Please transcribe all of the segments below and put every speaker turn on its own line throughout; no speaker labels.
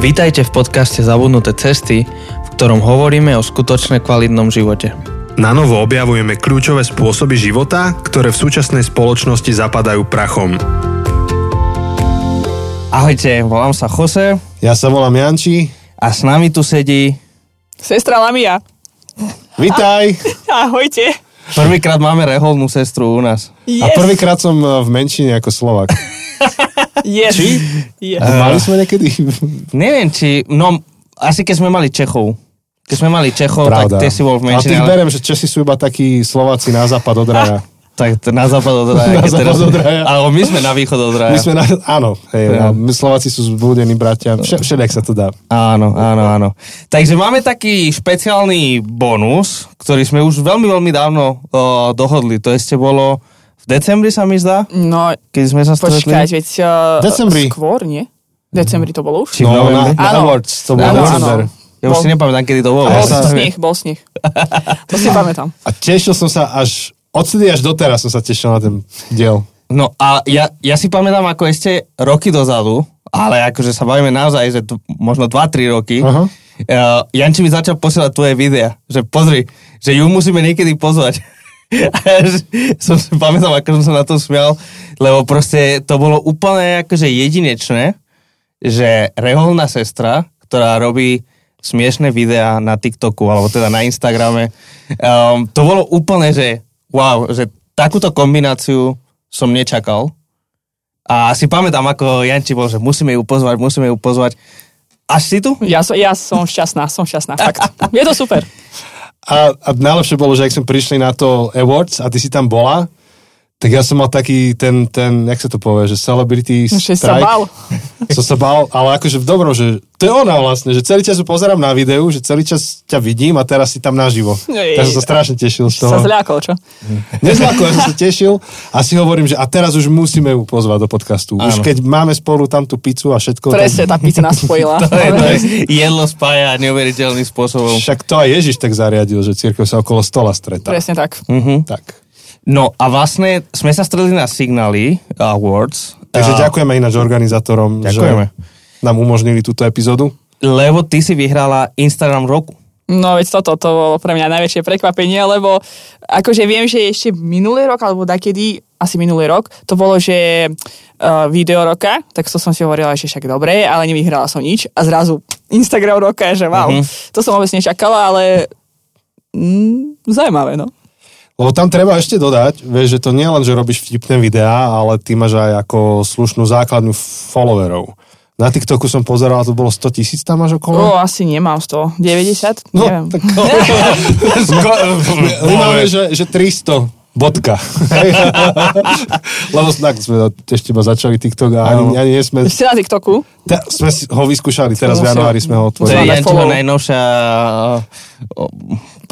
Vítajte v podcaste Zabudnuté cesty, v ktorom hovoríme o skutočne kvalitnom živote.
Na novo objavujeme kľúčové spôsoby života, ktoré v súčasnej spoločnosti zapadajú prachom.
Ahojte, volám sa Jose
Ja sa volám Janči.
a s nami tu sedí...
Sestra Lamia.
Vitaj!
Ahojte.
Prvýkrát máme reholnú sestru u nás.
Yes.
A prvýkrát som v menšine ako Slovak.
Yes.
Či?
Yes.
Mali sme niekedy?
Neviem, či... No, asi keď sme mali Čechov. Keď sme mali Čechov,
Pravda.
tak ty si bol v
A
menšine.
tých
ale-
berem, že Česi sú iba takí Slováci na západ od raja.
Tak to na západ od raja.
Na západ od raja.
Ale my sme na východ od raja.
My sme na... Áno, hej,
Ja.
a my Slováci sú zbudení bratia. Vše, všelijak sa to dá.
Áno, áno, áno. Takže máme taký špeciálny bonus, ktorý sme už veľmi, veľmi dávno o, dohodli. To ešte bolo v decembri sa mi zdá,
No,
keď sme sa stretli.
počkať, veď... Uh,
Decembri.
Skôr, nie? Decembri to bolo už?
Či v
No, na, na. Awards, to bol
Áno, áno.
Ja už
Bol-
si nepamätám, kedy to bolo.
Bol
ja
sneh, bol sneh. To si pamätám.
A tešil som sa až... Odtedy až doteraz som sa tešil na ten diel.
No a ja, ja si pamätám ako ešte roky dozadu, ale akože sa bavíme naozaj, že tu, možno 2-3 roky,
Aha.
uh, Janči mi začal posielať tvoje videa, že pozri, že ju musíme niekedy pozvať. A ja som si pamätal, ako som sa na to smial, lebo proste to bolo úplne akože jedinečné, že reholná sestra, ktorá robí smiešné videá na TikToku, alebo teda na Instagrame, um, to bolo úplne, že wow, že takúto kombináciu som nečakal. A si pamätám, ako Janči bol, že musíme ju pozvať, musíme ju pozvať. Až si tu?
Ja, som, ja som šťastná, som šťastná, fakt. Je to super.
A, a najlepšie bolo, že ak sme prišli na to Awards a ty si tam bola, tak ja som mal taký ten, ten, jak sa to povie, že celebrity
Že sa
strike.
bál.
Som sa bál, ale akože v dobrom, že to je ona vlastne, že celý čas ju pozerám na videu, že celý čas ťa vidím a teraz si tam naživo.
Jej.
Tak som sa strašne tešil z toho.
Sa zľakol, čo?
Nezľakol, ja som sa tešil a si hovorím, že a teraz už musíme ju pozvať do podcastu. Už
Áno.
keď máme spolu tam tú pizzu a všetko,
Presne, tá pizza nás spojila.
To je, to je, jedlo spája neuveriteľným spôsobom.
však to aj Ježiš tak zariadil, že církev sa okolo stola stretá.
Presne tak.
Mhm.
Tak.
No a vlastne sme sa stretli na Signally Awards.
Takže
a,
ďakujeme ináč organizátorom,
Ďakujeme.
že nám umožnili túto epizódu.
Lebo ty si vyhrala Instagram roku.
No veď toto, to bolo pre mňa najväčšie prekvapenie, lebo akože viem, že ešte minulý rok, alebo takedy, asi minulý rok, to bolo, že uh, video roka, tak to som si hovorila, že však dobre, ale nevyhrala som nič a zrazu Instagram roka, že wow,
Mhm.
to som vôbec nečakala, ale mm, zaujímavé, no.
Lebo tam treba ešte dodať, vieš, že to nie len, že robíš vtipné videá, ale ty máš aj ako slušnú základňu followerov. Na TikToku som pozeral, to bolo 100 tisíc tam máš okolo.
O, asi nemám 100, 90?
No,
Neviem.
tak máme, že, že 300 bodka. Lebo tak sme ešte iba začali TikTok a ani, ani nie sme,
Ste na TikToku?
te, sme ho vyskúšali, teraz v januári sme ho
To je
otvorili.
Máme
Jančova
follow.
najnovšia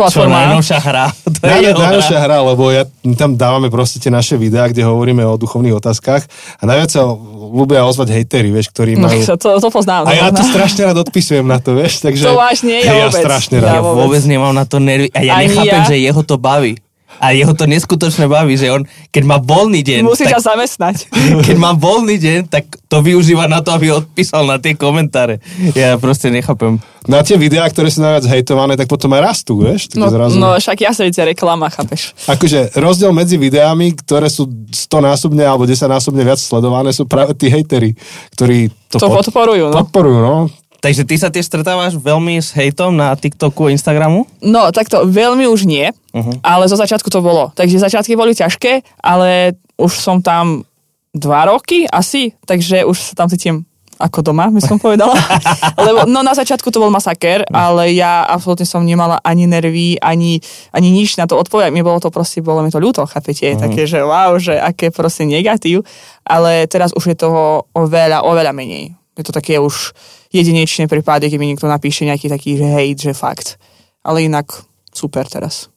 o, čo, najnovšia hra. To je jeho hra.
lebo ja, my tam dávame proste tie naše videá, kde hovoríme o duchovných otázkach a najviac sa ľúbia ozvať hejteri, vieš, ktorí
No,
majú...
to, to, to poznám.
A ja to strašne rád odpisujem na to, vieš, takže...
To váš nie, ja
ja
vôbec.
strašne
Ja
rád.
Ja
vôbec.
vôbec nemám na to nervy. A ja
Ani
nechápem,
ja.
že jeho to baví. A jeho to neskutočne baví, že on, keď má voľný deň,
Musí
tak,
ťa zamestnať.
keď má voľný deň, tak to využíva na to, aby odpísal na tie komentáre. Ja proste nechápem.
Na tie videá, ktoré sú najviac hejtované, tak potom aj rastú, vieš?
No,
zrazu...
no však ja sa vidia reklama, chápeš?
Akože rozdiel medzi videami, ktoré sú 100 násobne alebo 10 násobne viac sledované, sú práve tí hejteri, ktorí to,
To podporujú, no.
podporujú, no.
Takže ty sa tiež stretávaš veľmi s hejtom na TikToku a Instagramu?
No, takto veľmi už nie, uh-huh. ale zo začiatku to bolo. Takže začiatky boli ťažké, ale už som tam dva roky asi, takže už sa tam cítim ako doma, by som povedala. Lebo no na začiatku to bol masaker, ale ja absolútne som nemala ani nervy, ani, ani nič na to odpovedať. Mi bolo to proste, bolo mi to ľúto, chápete? Uh-huh. Také, že wow, že aké proste negatív. Ale teraz už je toho oveľa, oveľa menej. Je to také už jedinečné prípady, keď mi niekto napíše nejaký taký že hejt, že fakt. Ale inak super teraz.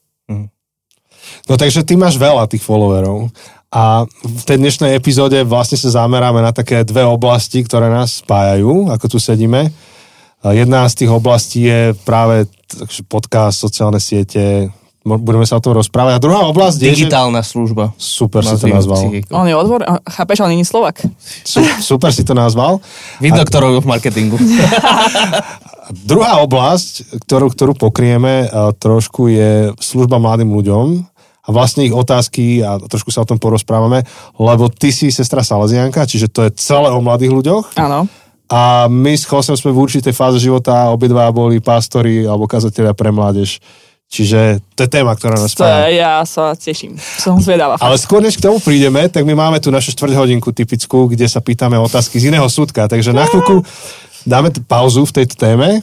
No takže ty máš veľa tých followerov a v tej dnešnej epizóde vlastne sa zameráme na také dve oblasti, ktoré nás spájajú, ako tu sedíme. Jedna z tých oblastí je práve podcast, sociálne siete, budeme sa o tom rozprávať. A druhá oblasť je, že...
Digitálna služba.
Super si to nazval.
psychiku.
On je odbor, chápeš, on není Slovak.
Su- super si to nazval.
Vidno, kto robil v marketingu.
Druhá oblasť, ktorú, ktorú pokrieme a trošku je služba mladým ľuďom a vlastne ich otázky a trošku sa o tom porozprávame, lebo ty si sestra Salesianka, čiže to je celé o mladých ľuďoch
Áno.
a my s Chosem sme v určitej fáze života, obidva boli pastori alebo kazatelia pre mládež. Čiže to je téma, ktorá nás spája.
ja sa teším. Som zvedavá.
Ale skôr než k tomu prídeme, tak my máme tu našu štvrť hodinku typickú, kde sa pýtame otázky z iného súdka. Takže na chvíľku dáme t- pauzu v tejto téme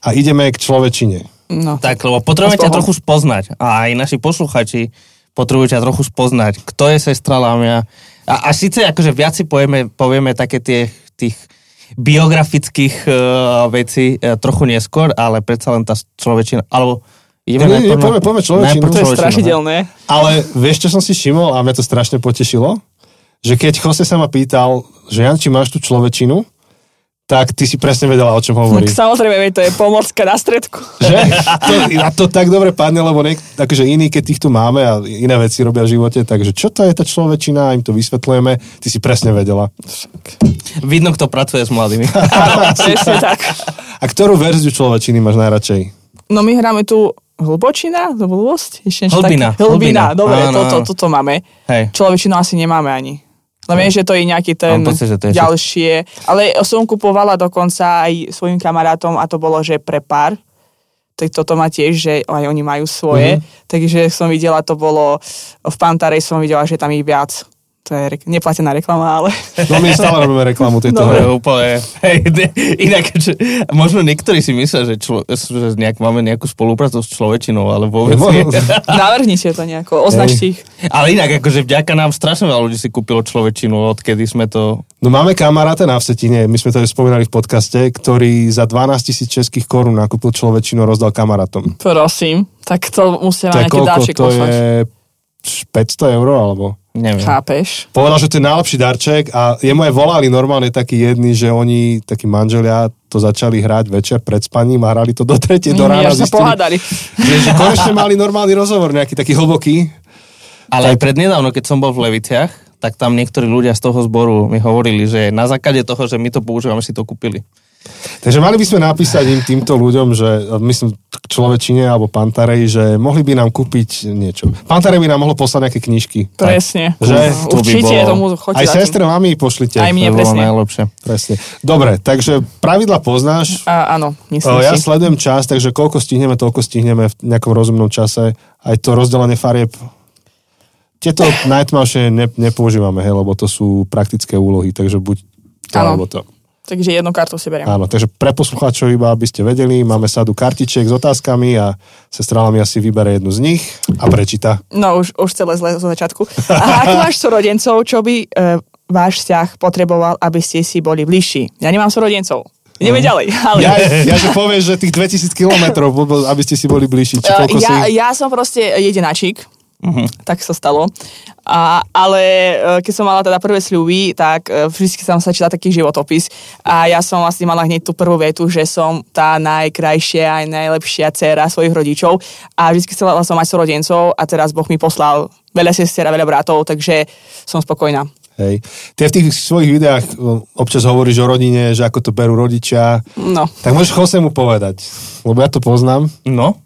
a ideme k človečine.
No.
tak, lebo potrebujeme ťa trochu spoznať. A aj naši posluchači potrebujú ťa trochu spoznať. Kto je sestra Lámia? A, a síce akože viac si povieme, povieme také tie, tých biografických uh, vecí uh, trochu neskôr, ale predsa len tá človečina, alebo ideme
nie,
najprv na-
poďme- poďme človečinu.
najprv
To je
človečinu,
strašidelné.
Ale vieš, čo som si všimol a mňa to strašne potešilo? Že keď Jose sa ma pýtal, že Jan, či máš tú človečinu, tak ty si presne vedela, o čom hovorí.
Tak samozrejme, to je pomocka na stredku.
Že? To, a to tak dobre padne, lebo niek- akože iní, keď týchto máme a iné veci robia v živote, takže čo to je tá človečina, im to vysvetľujeme, ty si presne vedela.
Vidno, kto pracuje s mladými.
Áno, presne tak.
A ktorú verziu človečiny máš najradšej?
No my hráme tu Hlbočina, to blbosť? Ešte
Hlbina,
také? Hlbina,
hlbina.
dobre, toto
áno.
to, to máme.
Hej.
Človečinu asi nemáme ani. Viem, že to je nejaký ten
pocit, že to je
ďalšie. Ale som kupovala dokonca aj svojim kamarátom a to bolo, že pre pár. Tak toto má tiež, že aj oni majú svoje. Mm-hmm. Takže som videla, to bolo, v Pantarej som videla, že tam ich viac. To je rek- neplatená reklama, ale...
No my stále robíme reklamu tejto
To
hry.
úplne, hej, ne- inak, že, možno niektorí si myslia, že, člo, že nejak, máme nejakú spoluprácu s človečinou, ale vôbec nie.
Navrhnite to nejako, označte ich.
Ale inak, akože vďaka nám strašne veľa ľudí si kúpilo človečinu, odkedy sme to...
No máme kamaráta na Vsetine, my sme to aj spomínali v podcaste, ktorý za 12 tisíc českých korún nakúpil človečinu a rozdal kamarátom.
Prosím, tak to musia mať nejaký dáček
To je 500 eur alebo...
Neviem.
Chápeš?
Povedal, že to je najlepší darček a jemu aj volali normálne takí jedni, že oni, takí manželia, to začali hrať večer pred spaním a hrali to do tretej do
Nie,
rána.
až sa
zistili,
pohádali.
že, že konečne mali normálny rozhovor, nejaký taký hlboký.
Ale aj prednedávno, keď som bol v Leviciach, tak tam niektorí ľudia z toho zboru mi hovorili, že na základe toho, že my to používame, si to kúpili.
Takže mali by sme napísať im týmto ľuďom, že myslím človečine alebo Pantarej, že mohli by nám kúpiť niečo. Pantarej by nám mohlo poslať nejaké knižky.
Presne.
Že?
To by
Určite
bolo-
tomu choďte
Aj sestre mami pošlite.
Aj mne, presne.
najlepšie.
Presne. Dobre, takže pravidla poznáš.
A, áno, myslím
ja
si.
sledujem čas, takže koľko stihneme, toľko stihneme v nejakom rozumnom čase. Aj to rozdelenie farieb. Tieto najtmavšie ne, nepoužívame, hej, lebo to sú praktické úlohy, takže buď to, alebo to.
Takže jednu kartu si beriem.
Áno, takže pre poslucháčov iba, aby ste vedeli, máme sadu kartičiek s otázkami a sestra mi asi vybere jednu z nich a prečíta.
No už, už celé zle zo začiatku. A aký máš súrodencov, čo by e, váš vzťah potreboval, aby ste si boli bližší? Ja nemám súrodencov. Ideme ďalej. Ale...
Ja, ja že povieš, že tých 2000 kilometrov, aby ste si boli bližší, či
Uh, ja,
si...
ja som proste jedenáčik,
Mhm.
tak sa stalo. A, ale uh, keď som mala teda prvé sľuby, tak uh, vždy som sa čítala taký životopis a ja som vlastne mala hneď tú prvú vetu, že som tá najkrajšia aj najlepšia dcéra svojich rodičov a vždy chcela som mať súrodencov a teraz Boh mi poslal veľa sestier a veľa bratov, takže som spokojná.
Hej. Ty v tých svojich videách o, občas hovoríš o rodine, že ako to berú rodičia.
No.
Tak môžeš Jose mu povedať, lebo ja to poznám.
No?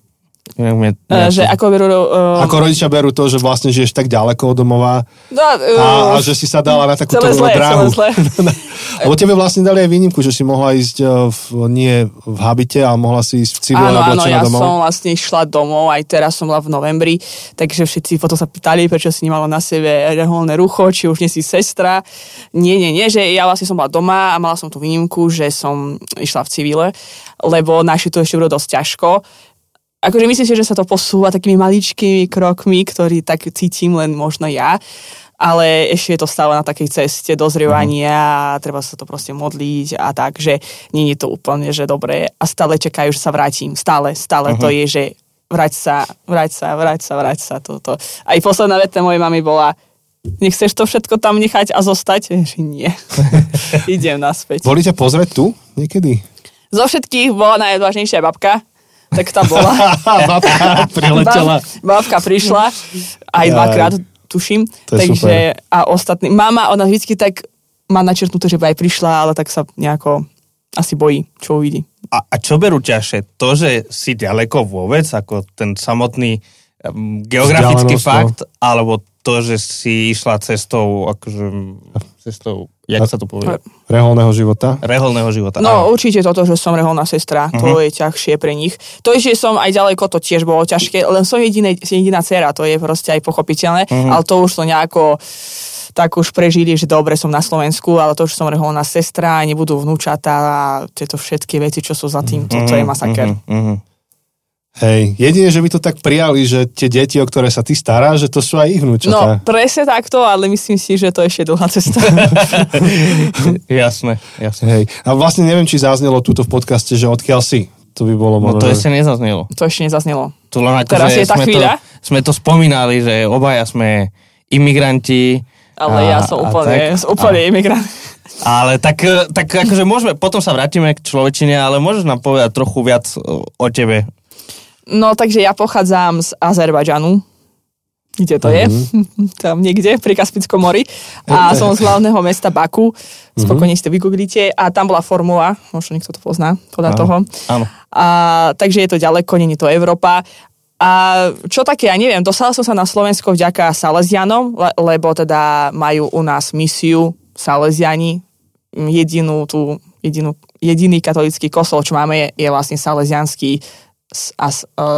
Ja, mne,
Uh, že ako berú... Uh,
Ako rodičia berú to, že vlastne žiješ tak ďaleko od domova
no,
a, a
uh,
že si sa dala na takúto
celé zlé,
dráhu.
celé zlé.
Lebo tebe vlastne dali aj výnimku, že si mohla ísť eh, v, nie v habite, ale mohla si ísť v civile
Áno, áno, ja
domov.
som vlastne išla domov, aj teraz som bola v novembri, takže všetci potom sa pýtali, prečo si nemala na sebe reholné rucho, či už nie si sestra. Nie, nie, nie, že ja vlastne som bola doma a mala som tú výnimku, že som išla v civile, lebo naši to ešte budú dosť ťažko. Akože myslím si, že sa to posúva takými maličkými krokmi, ktorý tak cítim len možno ja, ale ešte je to stále na takej ceste dozrievania a treba sa to proste modliť a tak, že nie je to úplne, že dobré a stále čakajú, že sa vrátim. Stále, stále to je, že vrať sa, vrať sa, vrať sa, vrať sa. Toto. Aj posledná veta mojej mamy bola, nechceš to všetko tam nechať a zostať? Že nie. Idem naspäť.
Boli ťa pozrieť tu niekedy?
Zo všetkých bola najodvážnejšia babka, tak tá bola.
Babka priletela.
Bab, babka prišla, aj dvakrát, tuším.
To je
takže, a ostatní. Mama, ona vždycky tak má načrtnuté, že by aj prišla, ale tak sa nejako asi bojí, čo uvidí.
A, a čo berú ťažšie? To, že si ďaleko vôbec, ako ten samotný um, geografický
no.
fakt, alebo to, že si išla cestou, akože, cestou, jak sa to povie?
Reholného života.
Reholného života.
No
Áno.
určite toto, že som reholná sestra, to
Mhm.
je ťažšie pre nich. To, že som aj ďaleko, to tiež bolo ťažké, len som jediné, jediná dcera, to je proste aj pochopiteľné,
Mhm.
ale to už to nejako tak už prežili, že dobre som na Slovensku, ale to, že som reholná sestra, nebudú vnúčata a tieto všetky veci, čo sú za tým, toto je masaker.
Mhm, mhm.
Hej, jedine, že by to tak prijali, že tie deti, o ktoré sa ty staráš, že to sú aj ich
No,
vnúčatá.
presne takto, ale myslím si, že to je ešte dlhá cesta.
jasné, jasné.
Hej. A vlastne neviem, či zaznelo túto v podcaste, že odkiaľ si. To by bolo
No
možno...
to
že-
ešte nezaznelo.
to ešte nezaznelo.
Tu len ako,
Teraz je tá
sme
chvíľa?
To, sme to spomínali, že obaja sme imigranti.
Ale
a-
ja som
a
úplne,
tak.
úplne imigrant.
Ale tak, tak akože môžeme, potom sa vrátime k človečine, ale môžeš nám povedať trochu viac o tebe.
No, takže ja pochádzam z Azerbajdžanu. Kde to je? Tam niekde, pri Kaspickom mori. A som z hlavného mesta Baku. Spokojne si to vygooglite. A tam bola formula, možno niekto to pozná podľa
Áno.
toho.
Áno.
A, takže je to ďaleko, není to Európa. A čo také, ja neviem, dostala som sa na Slovensko vďaka Salesianom, le, lebo teda majú u nás misiu Salesiani. Jedinú tú, jedinú, jediný katolický kostol, čo máme, je, je vlastne salesianský a e,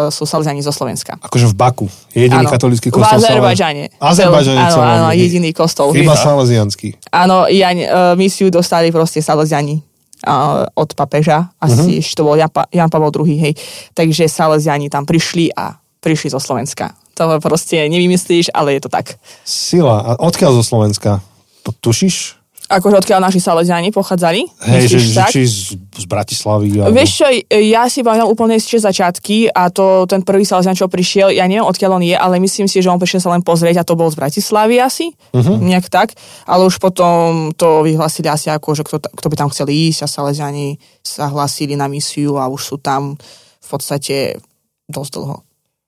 sú Salesiani zo Slovenska.
Akože v Baku. Je jediný
Áno.
katolický
V
kostol.
Azerbajdžane.
Azerbajdžane
Áno, áno, jediný kostol.
Iba salesianský.
Áno, ja, uh, misiu dostali proste Salesiani uh, od papeža, asi uh-huh. to bol Jan, pa- Jan Pavel II, hej. Takže Salesiani tam prišli a prišli zo Slovenska. To proste nevymyslíš, ale je to tak.
Sila. A odkiaľ zo Slovenska? Tušíš?
Akože odkiaľ naši Salesiani pochádzali?
Hej, že
tak?
či z, z Bratislavy. Alebo...
Vieš čo, ja si pamätám úplne ešte začiatky a to ten prvý Salesian, čo prišiel, ja neviem odkiaľ on je, ale myslím si, že on prišiel sa len pozrieť a to bol z Bratislavy asi, uh-huh. nejak tak, ale už potom to vyhlasili asi ako, že kto, kto by tam chcel ísť a Salesiani sa hlásili na misiu a už sú tam v podstate dosť dlho.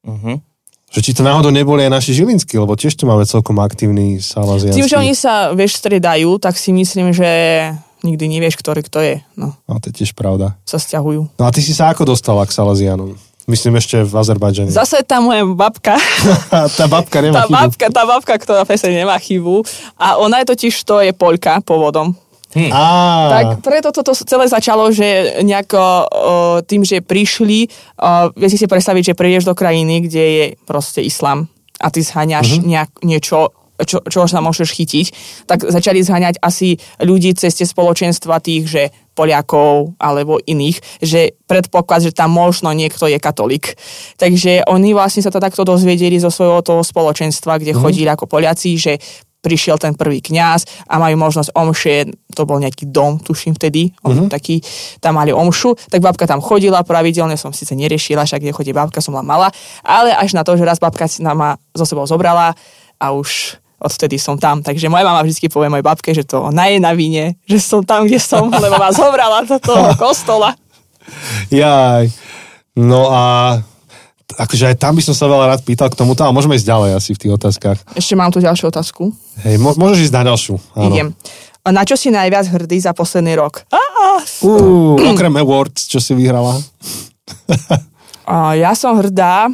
Uh-huh.
Že či to náhodou neboli aj naši Žilinskí, lebo tiež tu máme celkom aktívny salesianský.
Tým, že oni sa, vieš, striedajú, tak si myslím, že nikdy nevieš, ktorý kto je. No,
No, to je tiež pravda.
sa stiahujú.
No a ty si sa ako dostala k Salesianom? Myslím ešte v Azerbajdžane.
Zase tá moja babka,
tá babka nemá
tá
chybu.
babka, tá babka, ktorá presne nemá chybu. A ona je totiž, to je Poľka pôvodom.
Á,
Tak preto toto celé začalo, že nejako o, tým, že prišli, o, viete si predstaviť, že prídeš do krajiny, kde je proste islam a ty zháňaš uh-huh. nejak, niečo, čo, čo sa môžeš chytiť, tak začali zháňať asi ľudí cez tie spoločenstva tých, že Poliakov alebo iných, že predpoklad, že tam možno niekto je katolík. Takže oni vlastne sa to takto dozvedeli zo svojho toho spoločenstva, kde chodili ako Poliaci, že prišiel ten prvý kňaz a majú možnosť omše, to bol nejaký dom, tuším vtedy, on taký, tam mali omšu, tak babka tam chodila pravidelne, som síce neriešila, však kde chodí babka, som bola malá, ale až na to, že raz babka si ma so sebou zobrala a už odtedy som tam. Takže moja mama vždy povie mojej babke, že to ona je na vine, že som tam, kde som, lebo ma zobrala do toho kostola.
Jaj. No a akože aj tam by som sa veľa rád pýtal k tomuto, ale môžeme ísť ďalej asi v tých otázkach.
Ešte mám tu ďalšiu otázku.
Hej, mo- môžeš ísť na ďalšiu. Áno.
Idem. A na čo si najviac hrdý za posledný rok?
Uh, okrem awards, čo si vyhrala.
A ja som hrdá,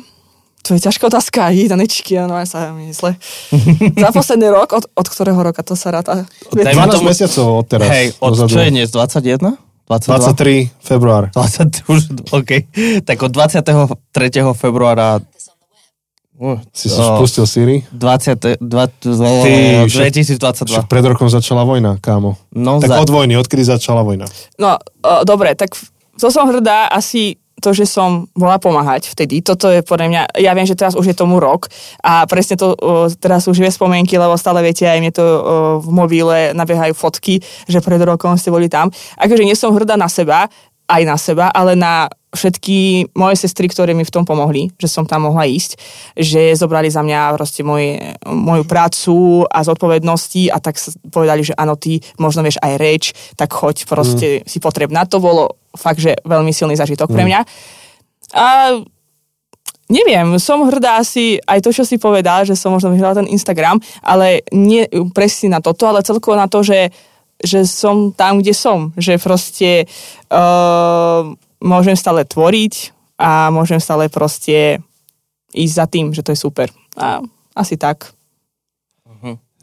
to je ťažká otázka, jedaničky, no ja sa mi zle. Za posledný rok, od, od ktorého roka to sa ráta?
Dajme
12
tomu-
mesiacov od teraz.
Hej, od,
dozadu.
čo je dnes, 21? 22?
23 február.
20, už, OK. Tak od 23. februára uh,
Si si
o,
spustil Siri?
20, 20,
Ty, však-
2022.
Však pred rokom začala vojna, kámo.
No,
tak
za-
od vojny, odkedy začala vojna?
No, uh, dobre, tak to som hrdá asi to, že som bola pomáhať vtedy. Toto je podľa mňa, ja viem, že teraz už je tomu rok a presne to teraz už vie spomienky, lebo stále viete, aj mne to v mobile nabiehajú fotky, že pred rokom ste boli tam. Akože nie som hrdá na seba, aj na seba, ale na všetky moje sestry, ktoré mi v tom pomohli, že som tam mohla ísť, že zobrali za mňa proste moje, moju prácu a zodpovednosti a tak povedali, že áno, ty možno vieš aj reč, tak choď, proste mm. si potrebná. To bolo fakt, že veľmi silný zažitok mm. pre mňa. A neviem, som hrdá asi aj to, čo si povedal, že som možno vyhrala ten Instagram, ale nie presne na toto, ale celkovo na to, že, že som tam, kde som. Že proste uh, môžem stále tvoriť a môžem stále proste ísť za tým, že to je super. A asi tak.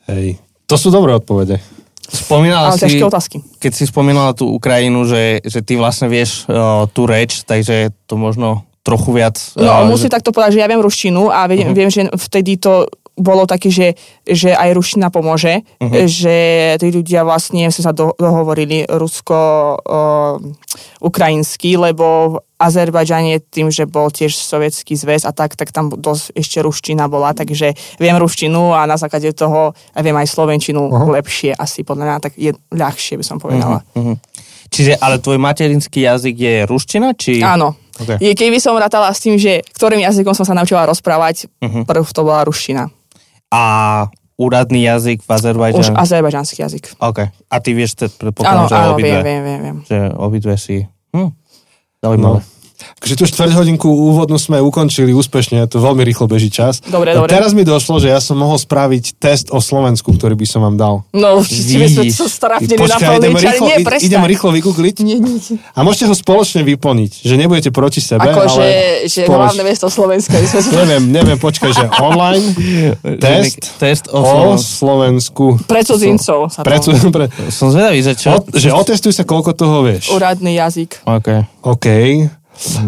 Hej. To sú dobré odpovede.
Spomínala
Ale
si,
otázky.
keď si spomínala tú Ukrajinu, že, že ty vlastne vieš uh, tú reč, takže to možno trochu viac...
No,
uh,
musím takto povedať, že ja viem ruštinu a viem, uh-huh. viem že vtedy to bolo také, že, že aj ruština pomôže, uh-huh. že tí ľudia vlastne sa do, dohovorili rusko-ukrajinsky, lebo v Azerbajdžane tým, že bol tiež sovietský zväz a tak, tak tam dosť ešte ruština bola, takže viem ruštinu a na základe toho viem aj slovenčinu uh-huh. lepšie asi, podľa mňa tak je ľahšie, by som povedala.
Uh-huh. Čiže, ale tvoj materinský jazyk je ruština, či...
Áno.
Okay.
Keby som rátala s tým, že ktorým jazykom som sa naučila rozprávať, uh-huh. prv to bola ruština.
A úradný jazyk v
Už
Azerbajdžane?
azerbajdžanský jazyk.
OK. A ty vieš,
Áno,
predpokladám, že
áno,
obidve,
viem, viem, viem, viem.
že obidve si... Hm. Zaujímavé.
No. Takže tú štvrť hodinku úvodnú sme ukončili úspešne, to veľmi rýchlo beží čas.
Dobre, dobre.
Teraz mi došlo, že ja som mohol spraviť test o Slovensku, ktorý by som vám dal.
No, či by sme sa strafnili na plný
ideme
čas.
rýchlo,
Nie, prestaň.
idem rýchlo vygoogliť.
Nie, nie.
A môžete ho spoločne vyplniť, že nebudete proti sebe,
Akože,
ale
že
spoloč-
hlavné mesto Slovenska. by sme sa-
Neviem, neviem, počkaj, že online test
Test o,
o
Slovensku.
Pre cudzincov sa.
Pre, pre,
Som zvedavý, že čo?
o, že otestuj sa, koľko toho vieš.
Úradný jazyk.
OK.
OK.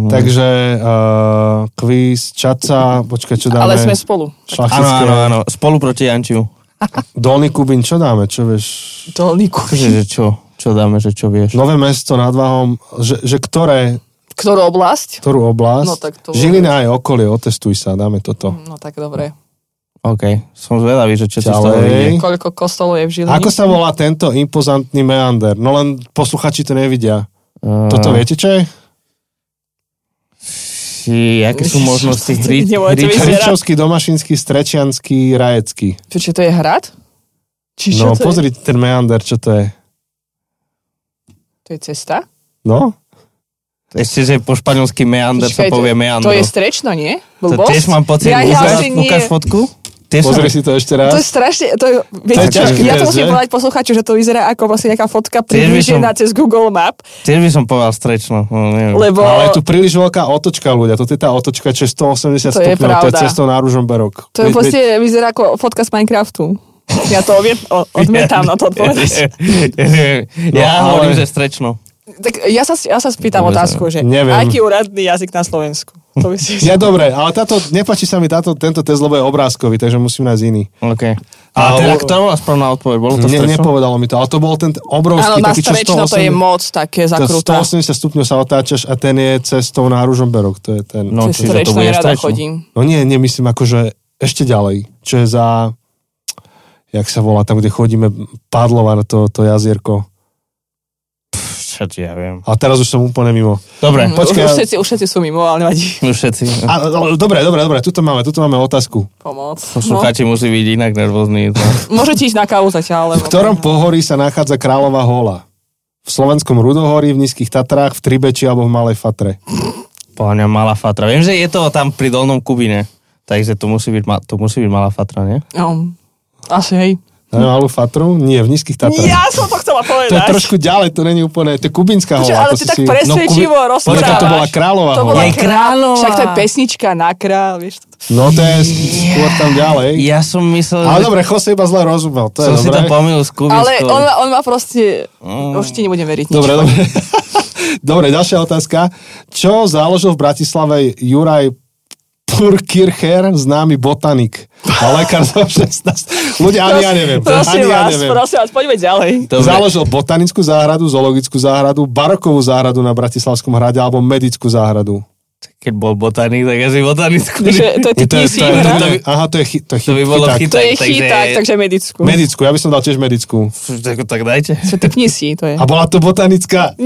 Takže uh, quiz, čaca, počkaj, čo dáme?
Ale sme spolu.
Áno, áno, áno. Spolu proti Jančiu.
Dolný Kubín, čo dáme? Čo vieš?
Dolný
Že, že čo? Čo dáme, že čo vieš?
Nové mesto nad Váhom, že, že ktoré,
Ktorú oblasť?
ktorú oblasť?
No tak to-
Žilina aj okolie, otestuj sa, dáme toto.
No tak dobre.
OK. Som zvedavý, že čo ti z toho
Ďalej.
vyjde.
Koľko kostolov je v Žiline?
Ako sa volá tento impozantný meander? No len posluchači to nevidia.
Uh,
Toto viete, čo je?
Či, aké sú možnosti
vyzerať.
Hričovský, Domašinský, Strečianský, Rajecký.
Či to je hrad? Či
No
to
pozri ten meander, čo to je.
To je cesta?
No?
Ešte, že po španielsky meander sa
Počkaj,
povie
to-
meandro.
To je strečno, nie?
To
Blbosť?
tiež mám pocit.
Ja, ja
ukáž, ukáž fotku? Tiež
Pozri
sa...
si to ešte
To je
raz.
strašne, to je, viete,
je ťažký
ja to musím povedať posluchaču, že to vyzerá ako vlastne nejaká fotka priblížená cez Google Map,
Tiež by som povedal strečno. No, neviem.
lebo
Ale je tu príliš veľká otočka, ľudia. Toto je tá otočka, čo je 180
To je
stupňov. To je cestou na Ružomberok.
to je proste vyzerá ako fotka z Minecraftu. Ja to odmiet, odmietam na to odpovedať.
ja
No,
hovorím, že strečno.
Tak ja sa, ja sa spýtam otázku, že
Neviem.
aký úradný jazyk na Slovensku? To by si...
Ja dobre, ale táto, nepáči sa mi táto, tento test, lebo je obrázkový, takže musím nájsť iný.
OK. A
A
teda, ktorá bola správna odpoveď? Bolo to
Ne, nepovedalo mi to, ale to bol ten obrovský,
na
taký, čo
strečno to je
180
moc také
to
zakrutá.
180 stupňov sa otáčaš a ten je cestou na Ružomberok. To je ten...
No,
Cez
čiže to bude strečno.
chodím.
No nie, nie, myslím akože ešte ďalej, čo je za, jak sa volá, tam, kde chodíme, Padlova na to, to jazierko.
Čo ja viem.
A teraz už som úplne mimo.
Dobre,
Už,
počkaj,
už,
ale-
všetci, už všetci sú mimo, ale nevadí.
už všetci.
A, no, dobre, dobre, dobre, tuto máme, tuto máme otázku.
Pomoc. No.
Poslucháči musí byť inak nervózni. To.
Môžete ísť na kávu zatiaľ, lebo...
V ktorom pohorí sa nachádza Kráľová hola? V slovenskom Rudohorí, v Nízkych Tatrách, v Tribeči alebo v Malej Fatre?
Páňa Malá Fatra. Viem, že je to tam pri Dolnom Kubine. Takže to musí byť, to musí byť Malá Fatra, nie?
No, asi hej.
Na Malú Fatru? Nie, v Nízkych Tatrách.
Ja som to chcela
To je
povedať.
trošku ďalej, to není úplne, to je Kubinská
Počuj,
hola.
ale
to
ty
si
tak
si-
presvedčivo
Počkaj,
rozprávaš.
to bola Kráľová
To
hola.
bola
kráľová.
Však to je pesnička na král, vieš.
No to je skôr tam ďalej.
Ja som myslel,
Ale
že
dobre, Jose iba zle rozumel, to je
som si to
dobré.
pomýlil s Kubinskou.
Ale on, on má proste...
Mm.
Už ti nebudem veriť. nič.
Dobre, dobre. dobre, ďalšia otázka. Čo založil v Bratislave Juraj Purkircher, známy botanik a lekár zo 16. Ľudia, ani ja neviem.
Prosím
ani ja
vás,
neviem.
prosím vás, poďme ďalej.
Dobre.
Založil botanickú záhradu, zoologickú záhradu, barokovú záhradu na Bratislavskom hrade alebo medickú záhradu.
Keď bol botanik, tak asi botanickú.
Takže to je
Je to, je, aha, to je, chy, to je
To by bolo
chyták.
chyták.
To je
takže-
chyták, takže medickú.
Medickú, ja by som dal tiež medickú.
Tak, tak dajte.
To typni si, to je.
A bola to botanická.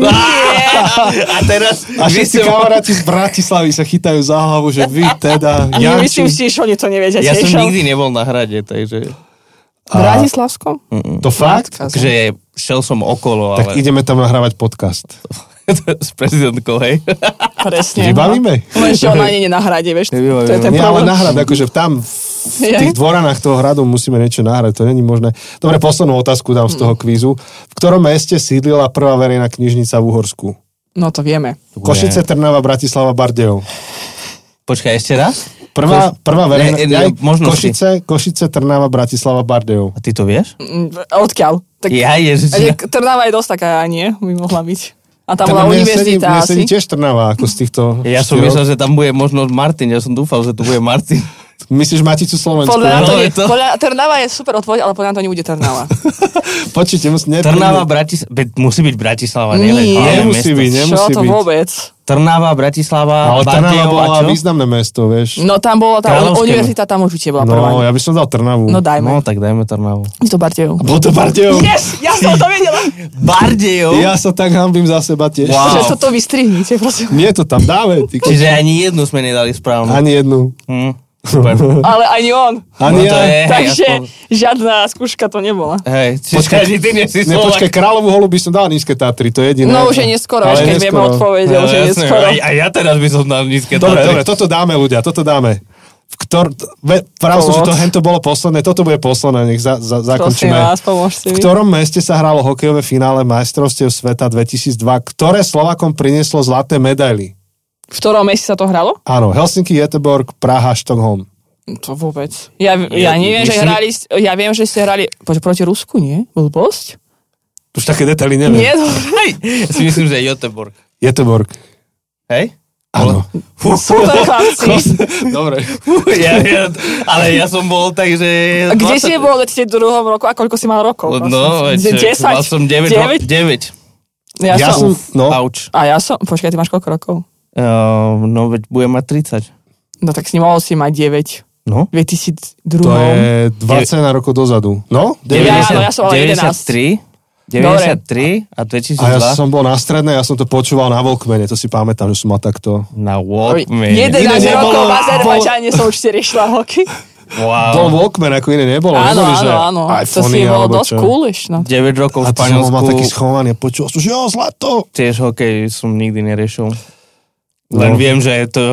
A teraz
A všetci
ma-
kamaráti z Bratislavy sa chytajú za hlavu, že vy teda,
Ja myslím si, že oni to nevedia
Ja som nikdy nebol na hrade, takže...
V Bratislavskom?
to fakt?
Takže šiel som okolo,
Tak
ale...
ideme tam nahrávať podcast.
S prezidentkou, hej.
Presne.
Vybavíme?
Ešte ona nie je na hrade, vieš. To
Nevybavíme.
je ten
Nie, ale nahrad, akože tam v tých dvoranách toho hradu musíme niečo nahrať, to není možné. Dobre, poslednú otázku dám z toho kvízu. V ktorom meste sídlila prvá verejná knižnica v Uhorsku?
No to vieme.
Košice, Trnava, Bratislava, Bardejov.
Počkaj, ešte raz?
Prvá, prvá verejná...
Ne, ne,
aj
možnosti.
Košice, Košice, Trnava, Bratislava, Bardejov.
A ty to vieš?
Mm, Odkiaľ? Tak,
Ja, ježiš.
Trnava je dosť taká, nie? By mohla byť. A tam bola
sedí-
univerzita
mne
asi.
sedí tiež Trnava, ako z týchto...
Ja som myslel, že tam bude možno Martin, ja som dúfal, že tu bude Martin.
Myslíš Maticu Slovensku?
Podľa to,
No,
nie,
je to-
podľa, Trnava je super odpoveď, ale podľa to nebude Trnava.
Počujte, mus, ne,
Trnava, Bratislava, musí byť Bratislava,
Nie.
hlavné
Nemusí byť,
Čo
nemusí
to
byť.
vôbec?
Trnava, Bratislava,
Ale Trnava
Bardejov a
bola
čo?
významné mesto, vieš.
No tam bola tá
Kráľovské.
univerzita, tam určite bola prvá.
No, ja by som dal Trnavu.
No dajme.
No, tak dajme Trnavu.
Je to Bardejov.
Bol to Bardejov.
Yes, ja som to vedela.
Bardejov?
Ja sa tak hambím za seba tiež.
Wow.
Že toto vystrihnite, prosím.
Nie to tam dáme.
Čiže ani jednu sme nedali správnu.
Ani jednu.
Hm, super.
Ale ani on.
Ani
No
ja.
je- Hej,
Takže
aspoň-
žiadna skúška to nebola.
Hej, čiže ani ty nie si
Ne, počkaj, kráľovú holu by som dal nízke Tatry, to je jediné.
No už je neskoro,
Ale
až keď vieme odpoveď,
No,
už je neskoro.
aj, aj ja teraz by som dal nízke
Dobre,
Tatry.
dobre, toto dáme ľudia, toto dáme. V ktor... Ve, práve som, že to hento bolo posledné, toto bude posledné, nech za, za,
Prosím
zakončíme.
vás,
V ktorom meste sa hralo hokejové finále majstrovstiev sveta 2002, ktoré Slovakom prinieslo zlaté medaily?
V ktorom meste sa to hralo?
Áno, Helsinki, Göteborg, Praha, Štokholm.
To vôbec. Ja,
Ja
ja neviem, že hrali, ja viem, že ste hrali poď, proti Rusku, nie? Blbosť?
Už také detaily neviem.
Nie, dobre.
Hej, ja si myslím, že je Göteborg.
Göteborg.
Hej?
Áno.
Fú,
Super chlapci.
Dobre.
fú, ja, ja, ale ja som bol tak, že...
A kde si bol v 2002 roku a koľko si mal rokov?
No,
prosím?
veď,
10?
mal som 9.
9?
9.
Ja,
Ja
som,
som, no,
Auč.
A ja som, počkaj, ty máš koľko rokov?
Uh, no, veď budem mať 30.
No tak si mohol si mať 9.
No?
2002.
to je 20 rokov dozadu. No?
Ja- áno, ja som mal 11.
93, 93 a 2002
A ja som bol na strednej, ja som to počúval na Volkmene, to si pamätám, že som mal takto.
na
Oj,
Walkman.
11
Iné
rokov v Azerbajdžane som určite riešila hokej.
Bol
Wow.
Walkman, ako iné nebolo.
Áno,
Neboli, že
áno, áno. To
iPhony
si bol
alebo
dosť coolish, no.
9 rokov v
A to som mal taký
Španielsku.
schovaný a počul som, že jo, zlato.
Tiež hokej som nikdy neriešil. Len
No.
viem, že je to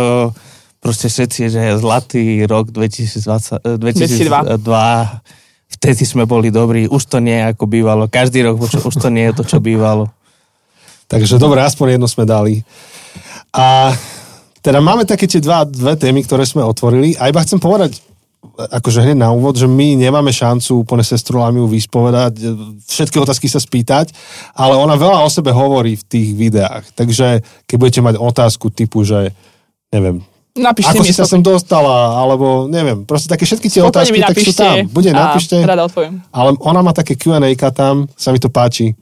proste všetci, že je zlatý rok 2020, eh, 2002. Vtedy sme boli dobrí. Už to nie je ako bývalo. Každý rok už to nie je to, čo bývalo.
Takže dobre, aspoň jedno sme dali. A teda máme také tie dva, dve témy, ktoré sme otvorili. A iba chcem povedať, akože hneď na úvod, že my nemáme šancu úplne sestru Lamiu vyspovedať, všetky otázky sa spýtať, ale ona veľa o sebe hovorí v tých videách. Takže keď budete mať otázku typu, že neviem,
Napíšte
ako
mi
si sa sem dostala, alebo neviem, proste také všetky tie otázky, tak sú tam. Bude, napíšte.
Rada odpoviem.
Ale ona má také Q&A tam, sa mi to páči,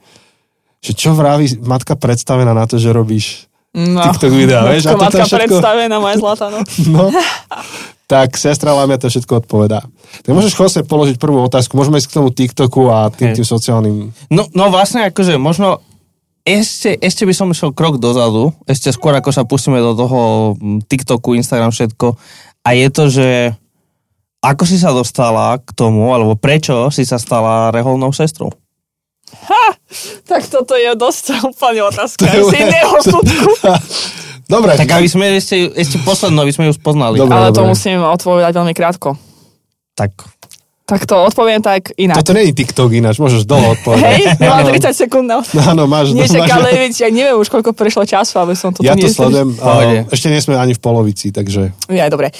že čo vraví matka predstavená na to, že robíš
No.
TikTok videa, vieš? A toto
matka
všetko,
predstavená, moja zlata, no.
no, tak sestra Lamia to všetko odpovedá. Tak môžeš Jose položiť prvú otázku, môžeme ísť k tomu TikToku a tým, tým sociálnym...
No, no vlastne akože možno ešte, ešte by som išiel krok dozadu, ešte skôr ako sa pustíme do toho TikToku, Instagram, všetko. A je to, že ako si sa dostala k tomu, alebo prečo si sa stala reholnou sestrou?
Tak toto je dosť úplne otázka.
To je-
Z iného súdku.
Dobre,
Tak aby sme ešte, ešte posledno, aby sme ju spoznali.
Dobre.
Ale to musím odpovedať veľmi krátko.
Tak
Tak to odpoviem tak inak.
toto nie je TikTok ináč, môžeš dlho odpovedať.
Hej,
Áno.
30 sekúnd na
Áno, máš...
Nie, však,
máš-
ale veď, ja neviem už, koľko prešlo času, aby som toto
Ja to sledujem, ešte nie sme ani v polovici, takže...
Ja, dobre.